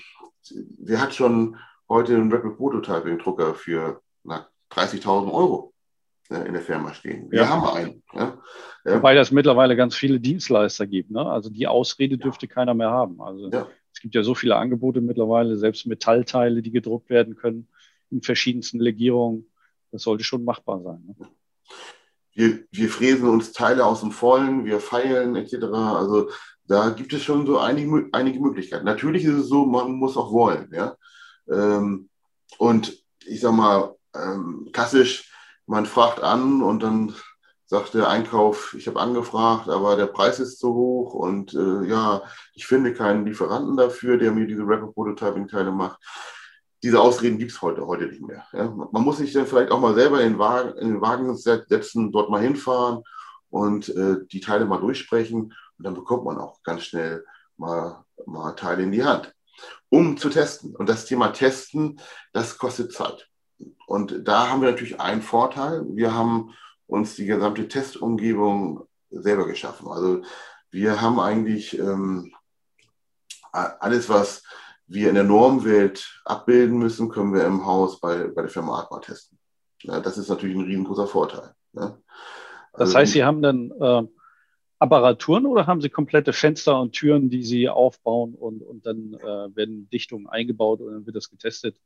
wer hat schon heute einen Rapid Prototyping-Drucker für 30.000 Euro? In der Firma stehen. Wir ja. haben einen. Ja. Wobei das mittlerweile ganz viele Dienstleister gibt. Ne? Also die Ausrede dürfte ja. keiner mehr haben. Also es gibt ja so viele Angebote mittlerweile, selbst Metallteile, die gedruckt werden können in verschiedensten Legierungen. Das sollte schon machbar sein. Ne? Wir, wir fräsen uns Teile aus dem Vollen, wir feilen etc. Also da gibt es schon so einige, einige Möglichkeiten. Natürlich ist es so, man muss auch wollen. Ja? Ähm, und ich sag mal, ähm, klassisch man fragt an und dann sagt der Einkauf, ich habe angefragt, aber der Preis ist zu hoch und äh, ja, ich finde keinen Lieferanten dafür, der mir diese Rapid Prototyping-Teile macht. Diese Ausreden gibt es heute, heute nicht mehr. Ja? Man muss sich dann vielleicht auch mal selber in den Wagen, in den Wagen setzen, dort mal hinfahren und äh, die Teile mal durchsprechen und dann bekommt man auch ganz schnell mal, mal Teile in die Hand, um zu testen. Und das Thema Testen, das kostet Zeit. Und da haben wir natürlich einen Vorteil. Wir haben uns die gesamte Testumgebung selber geschaffen. Also wir haben eigentlich ähm, alles, was wir in der Normwelt abbilden müssen, können wir im Haus bei, bei der Firma Atma testen. Ja, das ist natürlich ein riesengroßer Vorteil. Also, das heißt, Sie haben dann äh, Apparaturen oder haben Sie komplette Fenster und Türen, die Sie aufbauen und, und dann äh, werden Dichtungen eingebaut und dann wird das getestet?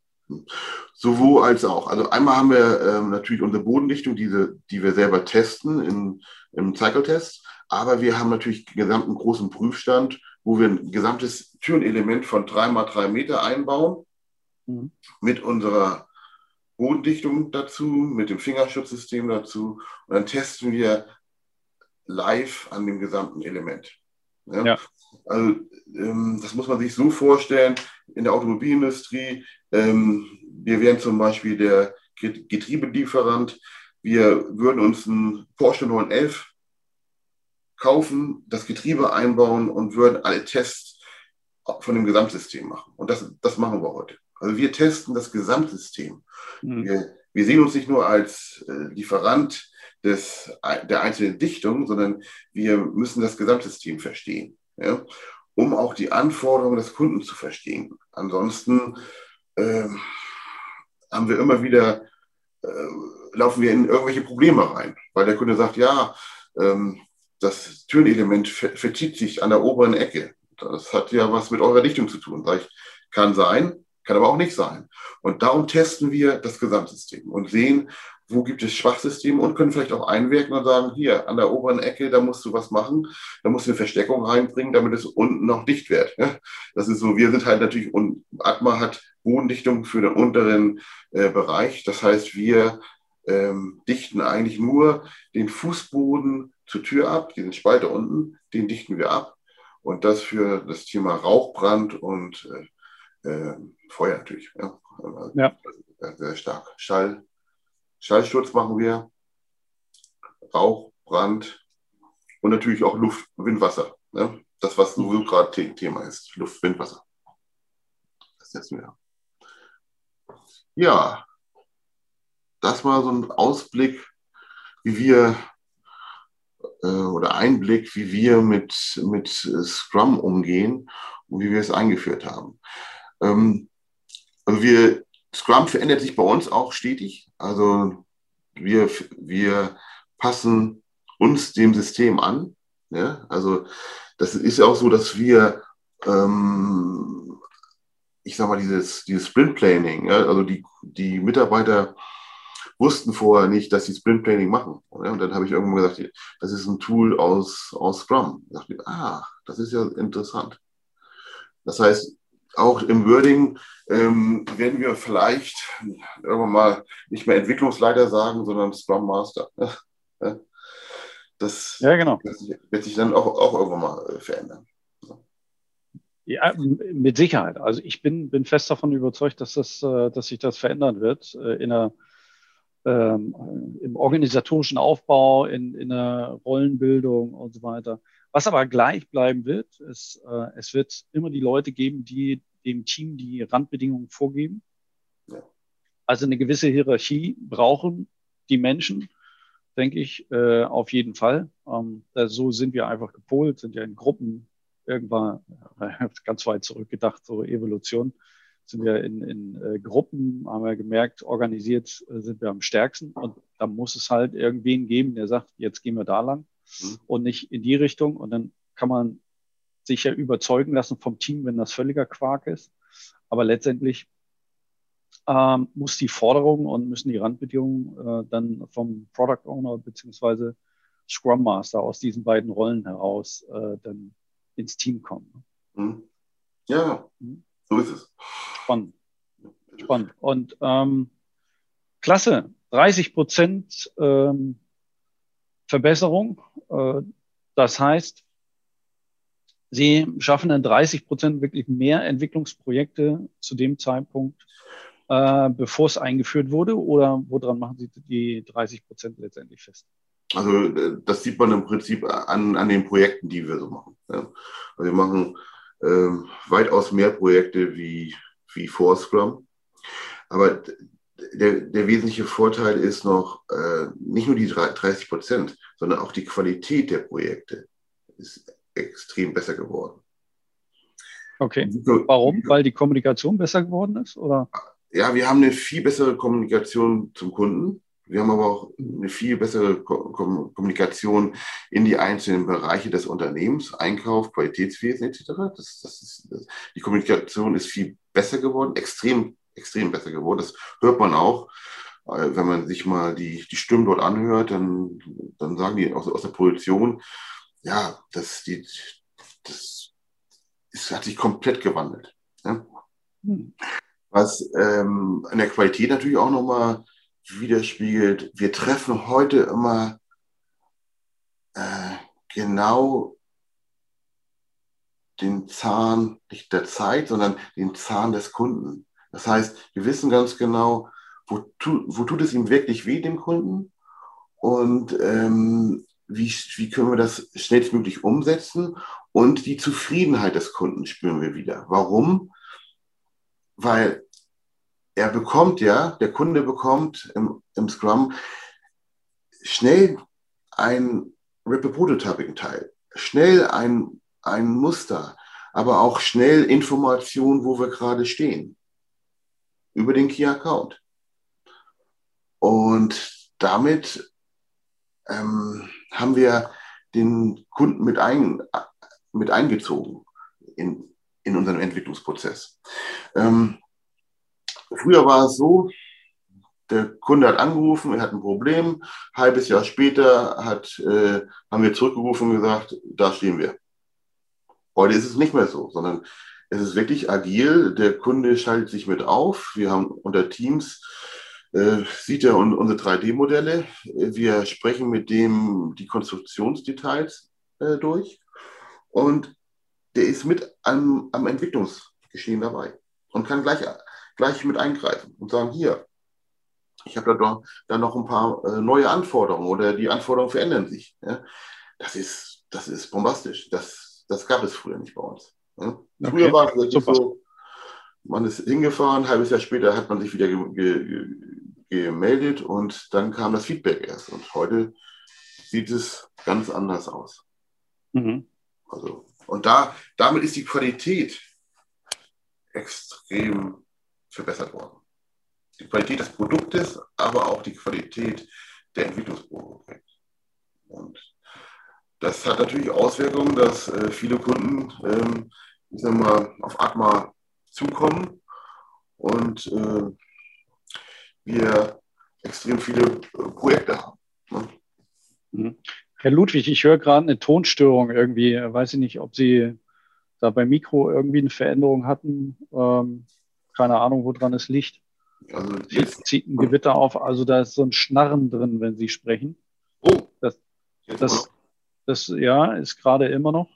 Sowohl als auch. Also einmal haben wir ähm, natürlich unsere Bodendichtung, diese, die wir selber testen in, im Cycle-Test, aber wir haben natürlich den gesamten großen Prüfstand, wo wir ein gesamtes Türenelement von 3 mal 3 Meter einbauen, mhm. mit unserer Bodendichtung dazu, mit dem Fingerschutzsystem dazu. Und dann testen wir live an dem gesamten Element. Ja? Ja. Also ähm, das muss man sich so vorstellen, in der Automobilindustrie, ähm, wir wären zum Beispiel der Getriebelieferant, wir würden uns einen Porsche 911 kaufen, das Getriebe einbauen und würden alle Tests von dem Gesamtsystem machen. Und das, das machen wir heute. Also wir testen das Gesamtsystem. Mhm. Wir, wir, sehen uns nicht nur als äh, Lieferant des, der einzelnen Dichtung, sondern wir müssen das Gesamtsystem verstehen, ja? um auch die Anforderungen des Kunden zu verstehen. Ansonsten äh, haben wir immer wieder, äh, laufen wir in irgendwelche Probleme rein, weil der Kunde sagt, ja, ähm, das Türenelement verzieht sich an der oberen Ecke. Das hat ja was mit eurer Dichtung zu tun. Sag ich, kann sein, kann aber auch nicht sein. Und darum testen wir das Gesamtsystem und sehen, wo gibt es Schwachsysteme und können vielleicht auch einwirken und sagen, hier an der oberen Ecke, da musst du was machen, da musst du eine Versteckung reinbringen, damit es unten noch dicht wird. Das ist so, wir sind halt natürlich, und Atma hat Bodendichtung für den unteren äh, Bereich. Das heißt, wir ähm, dichten eigentlich nur den Fußboden zur Tür ab, diesen Spalter unten, den dichten wir ab. Und das für das Thema Rauchbrand und äh, äh, Feuer natürlich. Ja. ja. Sehr stark. Schall, Schallsturz machen wir, Rauch, Brand und natürlich auch Luft, Wind, Wasser. Ne? Das, was sowieso gerade Thema ist, Luft, Wind, Wasser. Das setzen wir. Ja, das war so ein Ausblick, wie wir äh, oder Einblick, wie wir mit, mit Scrum umgehen und wie wir es eingeführt haben. Ähm, also wir, Scrum verändert sich bei uns auch stetig. Also wir, wir passen uns dem System an. Ja? Also das ist ja auch so, dass wir, ähm, ich sag mal, dieses, dieses Sprint Planning, ja? also die, die Mitarbeiter wussten vorher nicht, dass sie Sprint Planning machen. Ja? Und dann habe ich irgendwann gesagt, das ist ein Tool aus, aus Scrum. Da dachte ich, ah, das ist ja interessant. Das heißt, auch im Wording ähm, werden wir vielleicht irgendwann mal nicht mehr Entwicklungsleiter sagen, sondern Scrum Master. [laughs] Das ja, genau. wird sich dann auch, auch irgendwann mal äh, verändern. Ja, mit Sicherheit. Also ich bin, bin fest davon überzeugt, dass, das, äh, dass sich das verändern wird äh, in einer, ähm, im organisatorischen Aufbau, in, in der Rollenbildung und so weiter. Was aber gleich bleiben wird, ist, äh, es wird immer die Leute geben, die dem Team die Randbedingungen vorgeben. Ja. Also eine gewisse Hierarchie brauchen die Menschen, denke ich, äh, auf jeden Fall. Ähm, so sind wir einfach gepolt, sind ja in Gruppen irgendwann äh, [laughs] ganz weit zurückgedacht, so Evolution sind wir in, in äh, Gruppen, haben wir gemerkt, organisiert äh, sind wir am stärksten. Und da muss es halt irgendwen geben, der sagt, jetzt gehen wir da lang mhm. und nicht in die Richtung. Und dann kann man sich ja überzeugen lassen vom Team, wenn das völliger Quark ist. Aber letztendlich ähm, muss die Forderung und müssen die Randbedingungen äh, dann vom Product Owner beziehungsweise Scrum Master aus diesen beiden Rollen heraus äh, dann ins Team kommen. Mhm. Ja, mhm. so ist es. Spannend. Spannend. Und ähm, klasse, 30 Prozent ähm, Verbesserung. Äh, das heißt, Sie schaffen dann 30 Prozent wirklich mehr Entwicklungsprojekte zu dem Zeitpunkt, äh, bevor es eingeführt wurde? Oder woran machen Sie die 30 Prozent letztendlich fest? Also äh, das sieht man im Prinzip an, an den Projekten, die wir so machen. Also wir machen äh, weitaus mehr Projekte wie, wie vor Scrum. Aber der, der wesentliche Vorteil ist noch äh, nicht nur die 30 Prozent, sondern auch die Qualität der Projekte ist extrem besser geworden. Okay. Warum? Weil die Kommunikation besser geworden ist? Oder? Ja, wir haben eine viel bessere Kommunikation zum Kunden. Wir haben aber auch eine viel bessere Kommunikation in die einzelnen Bereiche des Unternehmens, Einkauf, Qualitätswesen etc. Das, das ist, das, die Kommunikation ist viel besser geworden, extrem, extrem besser geworden. Das hört man auch, äh, wenn man sich mal die, die Stimmen dort anhört, dann, dann sagen die aus, aus der Produktion, ja, das, die, das ist, hat sich komplett gewandelt. Ja? Hm. Was ähm, an der Qualität natürlich auch nochmal widerspiegelt, wir treffen heute immer äh, genau den Zahn, nicht der Zeit, sondern den Zahn des Kunden. Das heißt, wir wissen ganz genau, wo, tu, wo tut es ihm wirklich weh, dem Kunden? Und ähm, wie, wie können wir das schnellstmöglich umsetzen? Und die Zufriedenheit des Kunden spüren wir wieder. Warum? Weil er bekommt ja, der Kunde bekommt im, im Scrum schnell ein Rapid Prototyping Teil, schnell ein, ein Muster, aber auch schnell Informationen, wo wir gerade stehen. Über den Key Account. Und damit ähm, haben wir den Kunden mit, ein, mit eingezogen in, in unseren Entwicklungsprozess. Ähm, früher war es so, der Kunde hat angerufen, er hat ein Problem. Halbes Jahr später hat, äh, haben wir zurückgerufen und gesagt, da stehen wir. Heute ist es nicht mehr so, sondern es ist wirklich agil. Der Kunde schaltet sich mit auf. Wir haben unter Teams äh, sieht er unsere 3D-Modelle. Wir sprechen mit dem die Konstruktionsdetails äh, durch und der ist mit am, am Entwicklungsgeschehen dabei und kann gleich, gleich mit eingreifen und sagen, hier, ich habe da, da noch ein paar äh, neue Anforderungen oder die Anforderungen verändern sich. Ja? Das, ist, das ist bombastisch. Das, das gab es früher nicht bei uns. Ja? Okay. Früher war es so, man ist hingefahren, ein halbes Jahr später hat man sich wieder ge ge gemeldet und dann kam das Feedback erst. Und heute sieht es ganz anders aus. Mhm. Also, und da, damit ist die Qualität extrem verbessert worden. Die Qualität des Produktes, aber auch die Qualität der Entwicklungsprojekte. Und das hat natürlich Auswirkungen, dass äh, viele Kunden, ähm, ich sag mal, auf Atma zukommen und äh, wir extrem viele äh, Projekte haben. Ne? Mhm. Herr Ludwig, ich höre gerade eine Tonstörung irgendwie. Weiß ich nicht, ob Sie da beim Mikro irgendwie eine Veränderung hatten. Ähm, keine Ahnung, woran es liegt. Also jetzt zieht ein Gewitter auf. Also da ist so ein Schnarren drin, wenn Sie sprechen. Oh, das, das, das ja, ist gerade immer noch.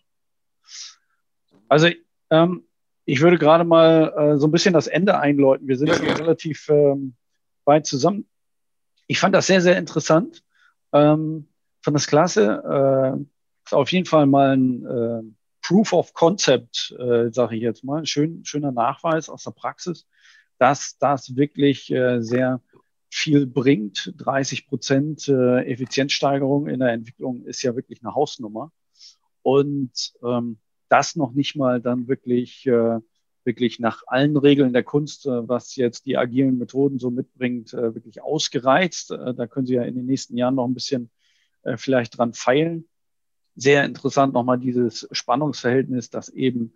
Also ähm, ich würde gerade mal äh, so ein bisschen das Ende einläuten. Wir sind ja, schon ja. relativ ähm, weit zusammen. Ich fand das sehr, sehr interessant. Ähm, fand das klasse. Äh, ist auf jeden Fall mal ein äh, Proof of Concept, äh, sage ich jetzt mal. Schön, schöner Nachweis aus der Praxis, dass das wirklich äh, sehr viel bringt. 30 Prozent äh, Effizienzsteigerung in der Entwicklung ist ja wirklich eine Hausnummer. Und ähm, das noch nicht mal dann wirklich äh, wirklich nach allen Regeln der Kunst, äh, was jetzt die agilen Methoden so mitbringt, äh, wirklich ausgereizt. Äh, da können Sie ja in den nächsten Jahren noch ein bisschen vielleicht dran feilen. Sehr interessant nochmal dieses Spannungsverhältnis, dass eben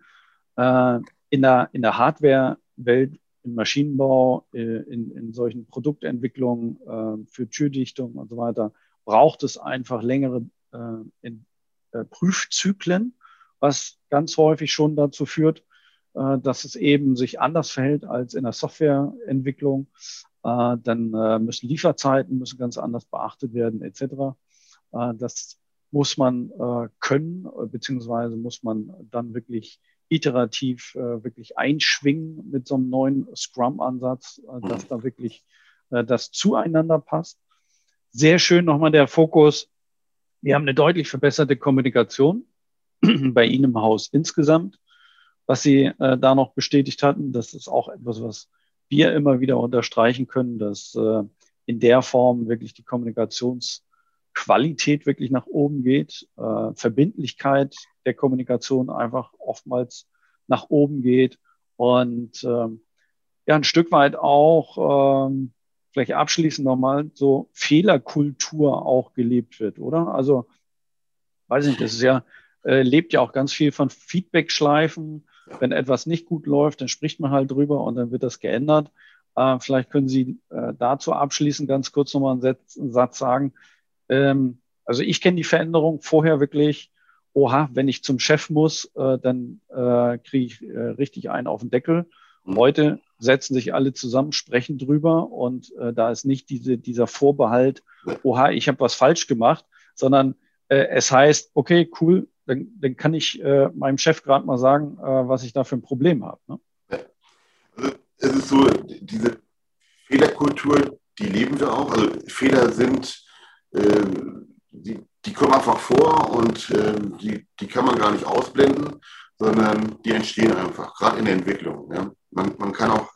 in der, in der Hardware-Welt, im Maschinenbau, in, in solchen Produktentwicklungen für Türdichtung und so weiter, braucht es einfach längere Prüfzyklen, was ganz häufig schon dazu führt, äh, dass es eben sich anders verhält als in der Softwareentwicklung. Äh, dann äh, müssen Lieferzeiten müssen ganz anders beachtet werden etc. das muss man können, beziehungsweise muss man dann wirklich iterativ wirklich einschwingen mit so einem neuen Scrum-Ansatz, dass da wirklich das zueinander passt. Sehr schön nochmal der Fokus. Wir haben eine deutlich verbesserte Kommunikation [clears throat] bei Ihnen im Haus insgesamt was Sie äh, da noch bestätigt hatten. Das ist auch etwas, was wir immer wieder unterstreichen können, dass äh, in der Form wirklich die Kommunikationsqualität wirklich nach oben geht, äh, Verbindlichkeit der Kommunikation einfach oftmals nach oben geht und ähm, ja ein Stück weit auch ähm, vielleicht abschließend nochmal so Fehlerkultur auch gelebt wird, oder? Also weiß nicht, das ist ja äh, lebt ja auch ganz viel von Feedback-Schleifen. Wenn etwas nicht gut läuft, dann spricht man halt drüber und dann wird das geändert. Äh, vielleicht können Sie äh, dazu abschließend ganz kurz nochmal einen, Satz, einen Satz sagen. Ähm, also ich kenne die Veränderung vorher wirklich, oha, wenn ich zum Chef muss, äh, dann äh, kriege ich äh, richtig einen auf den Deckel. Mhm. Heute setzen sich alle zusammen, sprechen drüber und äh, da ist nicht diese, dieser Vorbehalt, oha, ich habe was falsch gemacht, sondern äh, es heißt, okay, cool, dann, dann kann ich äh, meinem Chef gerade mal sagen, äh, was ich da für ein Problem habe. Ne? Also es ist so, diese Fehlerkultur, die leben wir auch. Also Fehler sind, äh, die, die kommen einfach vor und äh, die, die kann man gar nicht ausblenden, sondern die entstehen einfach, gerade in der Entwicklung. Ja? Man, man kann auch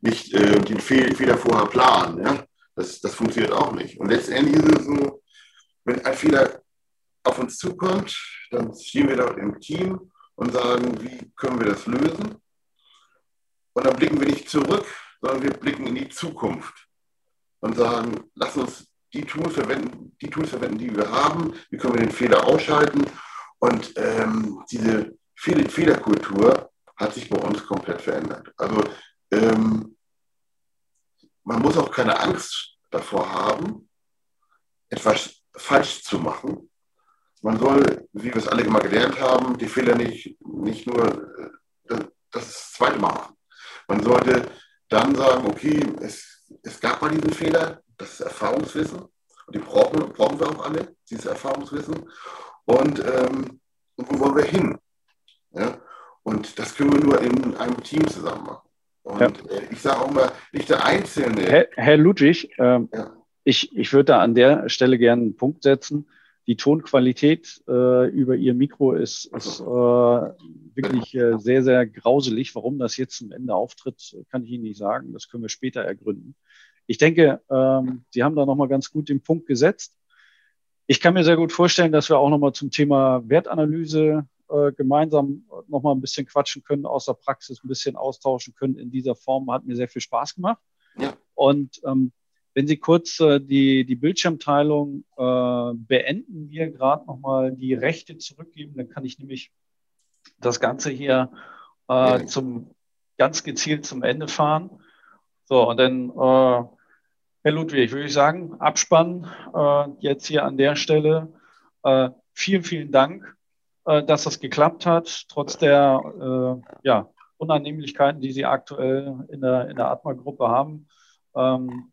nicht äh, den Fehl, Fehler vorher planen. Ja? Das, das funktioniert auch nicht. Und letztendlich ist es so, wenn ein Fehler auf uns zukommt, dann stehen wir dort im Team und sagen, wie können wir das lösen? Und dann blicken wir nicht zurück, sondern wir blicken in die Zukunft und sagen, lass uns die Tools verwenden, die Tools verwenden, die wir haben, wie können wir den Fehler ausschalten. Und ähm, diese Fehlerkultur hat sich bei uns komplett verändert. Also ähm, man muss auch keine Angst davor haben, etwas falsch zu machen, man soll, wie wir es alle immer gelernt haben, die Fehler nicht, nicht nur äh, das, das zweite Mal machen. Man sollte dann sagen, okay, es, es gab mal diesen Fehler, das ist Erfahrungswissen. Und die brauchen, brauchen wir auch alle, dieses Erfahrungswissen. Und, ähm, und wo wollen wir hin? Ja? Und das können wir nur in einem Team zusammen machen. Und ja. äh, ich sage auch mal, nicht der Einzelne. Herr, Herr Ludwig, ähm, ja. ich, ich würde da an der Stelle gerne einen Punkt setzen die Tonqualität äh, über ihr Mikro ist, ist äh, wirklich äh, sehr, sehr grauselig. Warum das jetzt zum Ende auftritt, kann ich Ihnen nicht sagen. Das können wir später ergründen. Ich denke, ähm, Sie haben da nochmal ganz gut den Punkt gesetzt. Ich kann mir sehr gut vorstellen, dass wir auch nochmal zum Thema Wertanalyse äh, gemeinsam nochmal ein bisschen quatschen können, aus der Praxis ein bisschen austauschen können. In dieser Form hat mir sehr viel Spaß gemacht. Ja. Und ähm, wenn Sie kurz äh, die, die Bildschirmteilung äh, beenden, wir gerade nochmal die Rechte zurückgeben, dann kann ich nämlich das Ganze hier äh, zum ganz gezielt zum Ende fahren. So, und dann, äh, Herr Ludwig, würde ich sagen, Abspann äh, jetzt hier an der Stelle. Äh, vielen, vielen Dank, dass das geklappt hat, trotz der ja, Unannehmlichkeiten, die Sie aktuell in der, in der Atma-Gruppe haben. Ähm,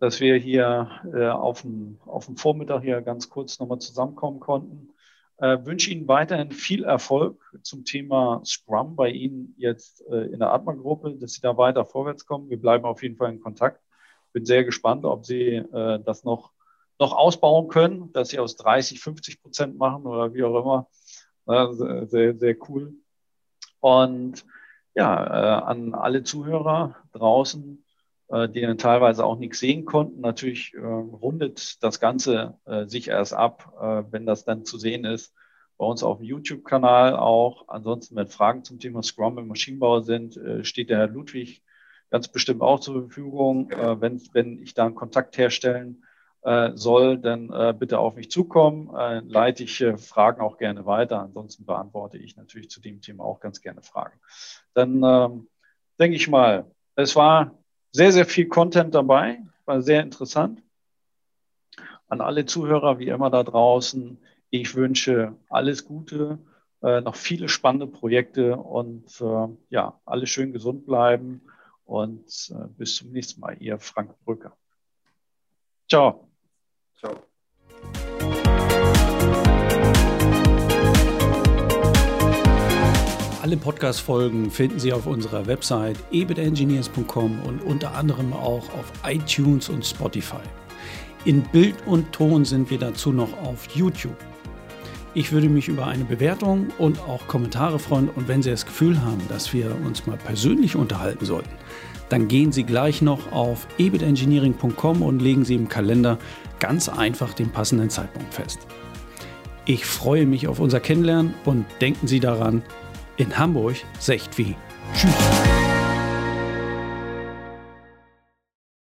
dass wir hier äh, auf, dem, auf dem Vormittag hier ganz kurz nochmal zusammenkommen konnten. Äh, wünsche Ihnen weiterhin viel Erfolg zum Thema Scrum bei Ihnen jetzt äh, in der Atma-Gruppe, dass Sie da weiter vorwärts kommen. Wir bleiben auf jeden Fall in Kontakt. Bin sehr gespannt, ob Sie äh, das noch, noch ausbauen können, dass Sie aus 30, 50 Prozent machen oder wie auch immer. Äh, sehr, sehr cool. Und ja, äh, an alle Zuhörer draußen, die dann teilweise auch nichts sehen konnten. Natürlich äh, rundet das Ganze äh, sich erst ab, äh, wenn das dann zu sehen ist. Bei uns auf dem YouTube-Kanal auch. Ansonsten, wenn Fragen zum Thema Scrum im Maschinenbau sind, äh, steht der Herr Ludwig ganz bestimmt auch zur Verfügung. Äh, wenn, wenn ich da einen Kontakt herstellen soll, dann bitte auf mich zukommen. leite ich Fragen auch gerne weiter. Ansonsten beantworte ich natürlich zu dem Thema auch ganz gerne Fragen. Dann ähm, denke ich mal, es war sehr, sehr viel Content dabei, war sehr interessant. An alle Zuhörer, wie immer da draußen, ich wünsche alles Gute, äh, noch viele spannende Projekte und äh, ja, alle schön gesund bleiben und äh, bis zum nächsten Mal. Ihr Frank Brücker. Ciao. Ciao. Alle Podcast-Folgen finden Sie auf unserer Website ebitengineers.com und unter anderem auch auf iTunes und Spotify. In Bild und Ton sind wir dazu noch auf YouTube. Ich würde mich über eine Bewertung und auch Kommentare freuen. Und wenn Sie das Gefühl haben, dass wir uns mal persönlich unterhalten sollten, dann gehen Sie gleich noch auf ebitengineering.com und legen Sie im Kalender ganz einfach den passenden Zeitpunkt fest. Ich freue mich auf unser Kennenlernen und denken Sie daran, in Hamburg secht wie. Tschüss.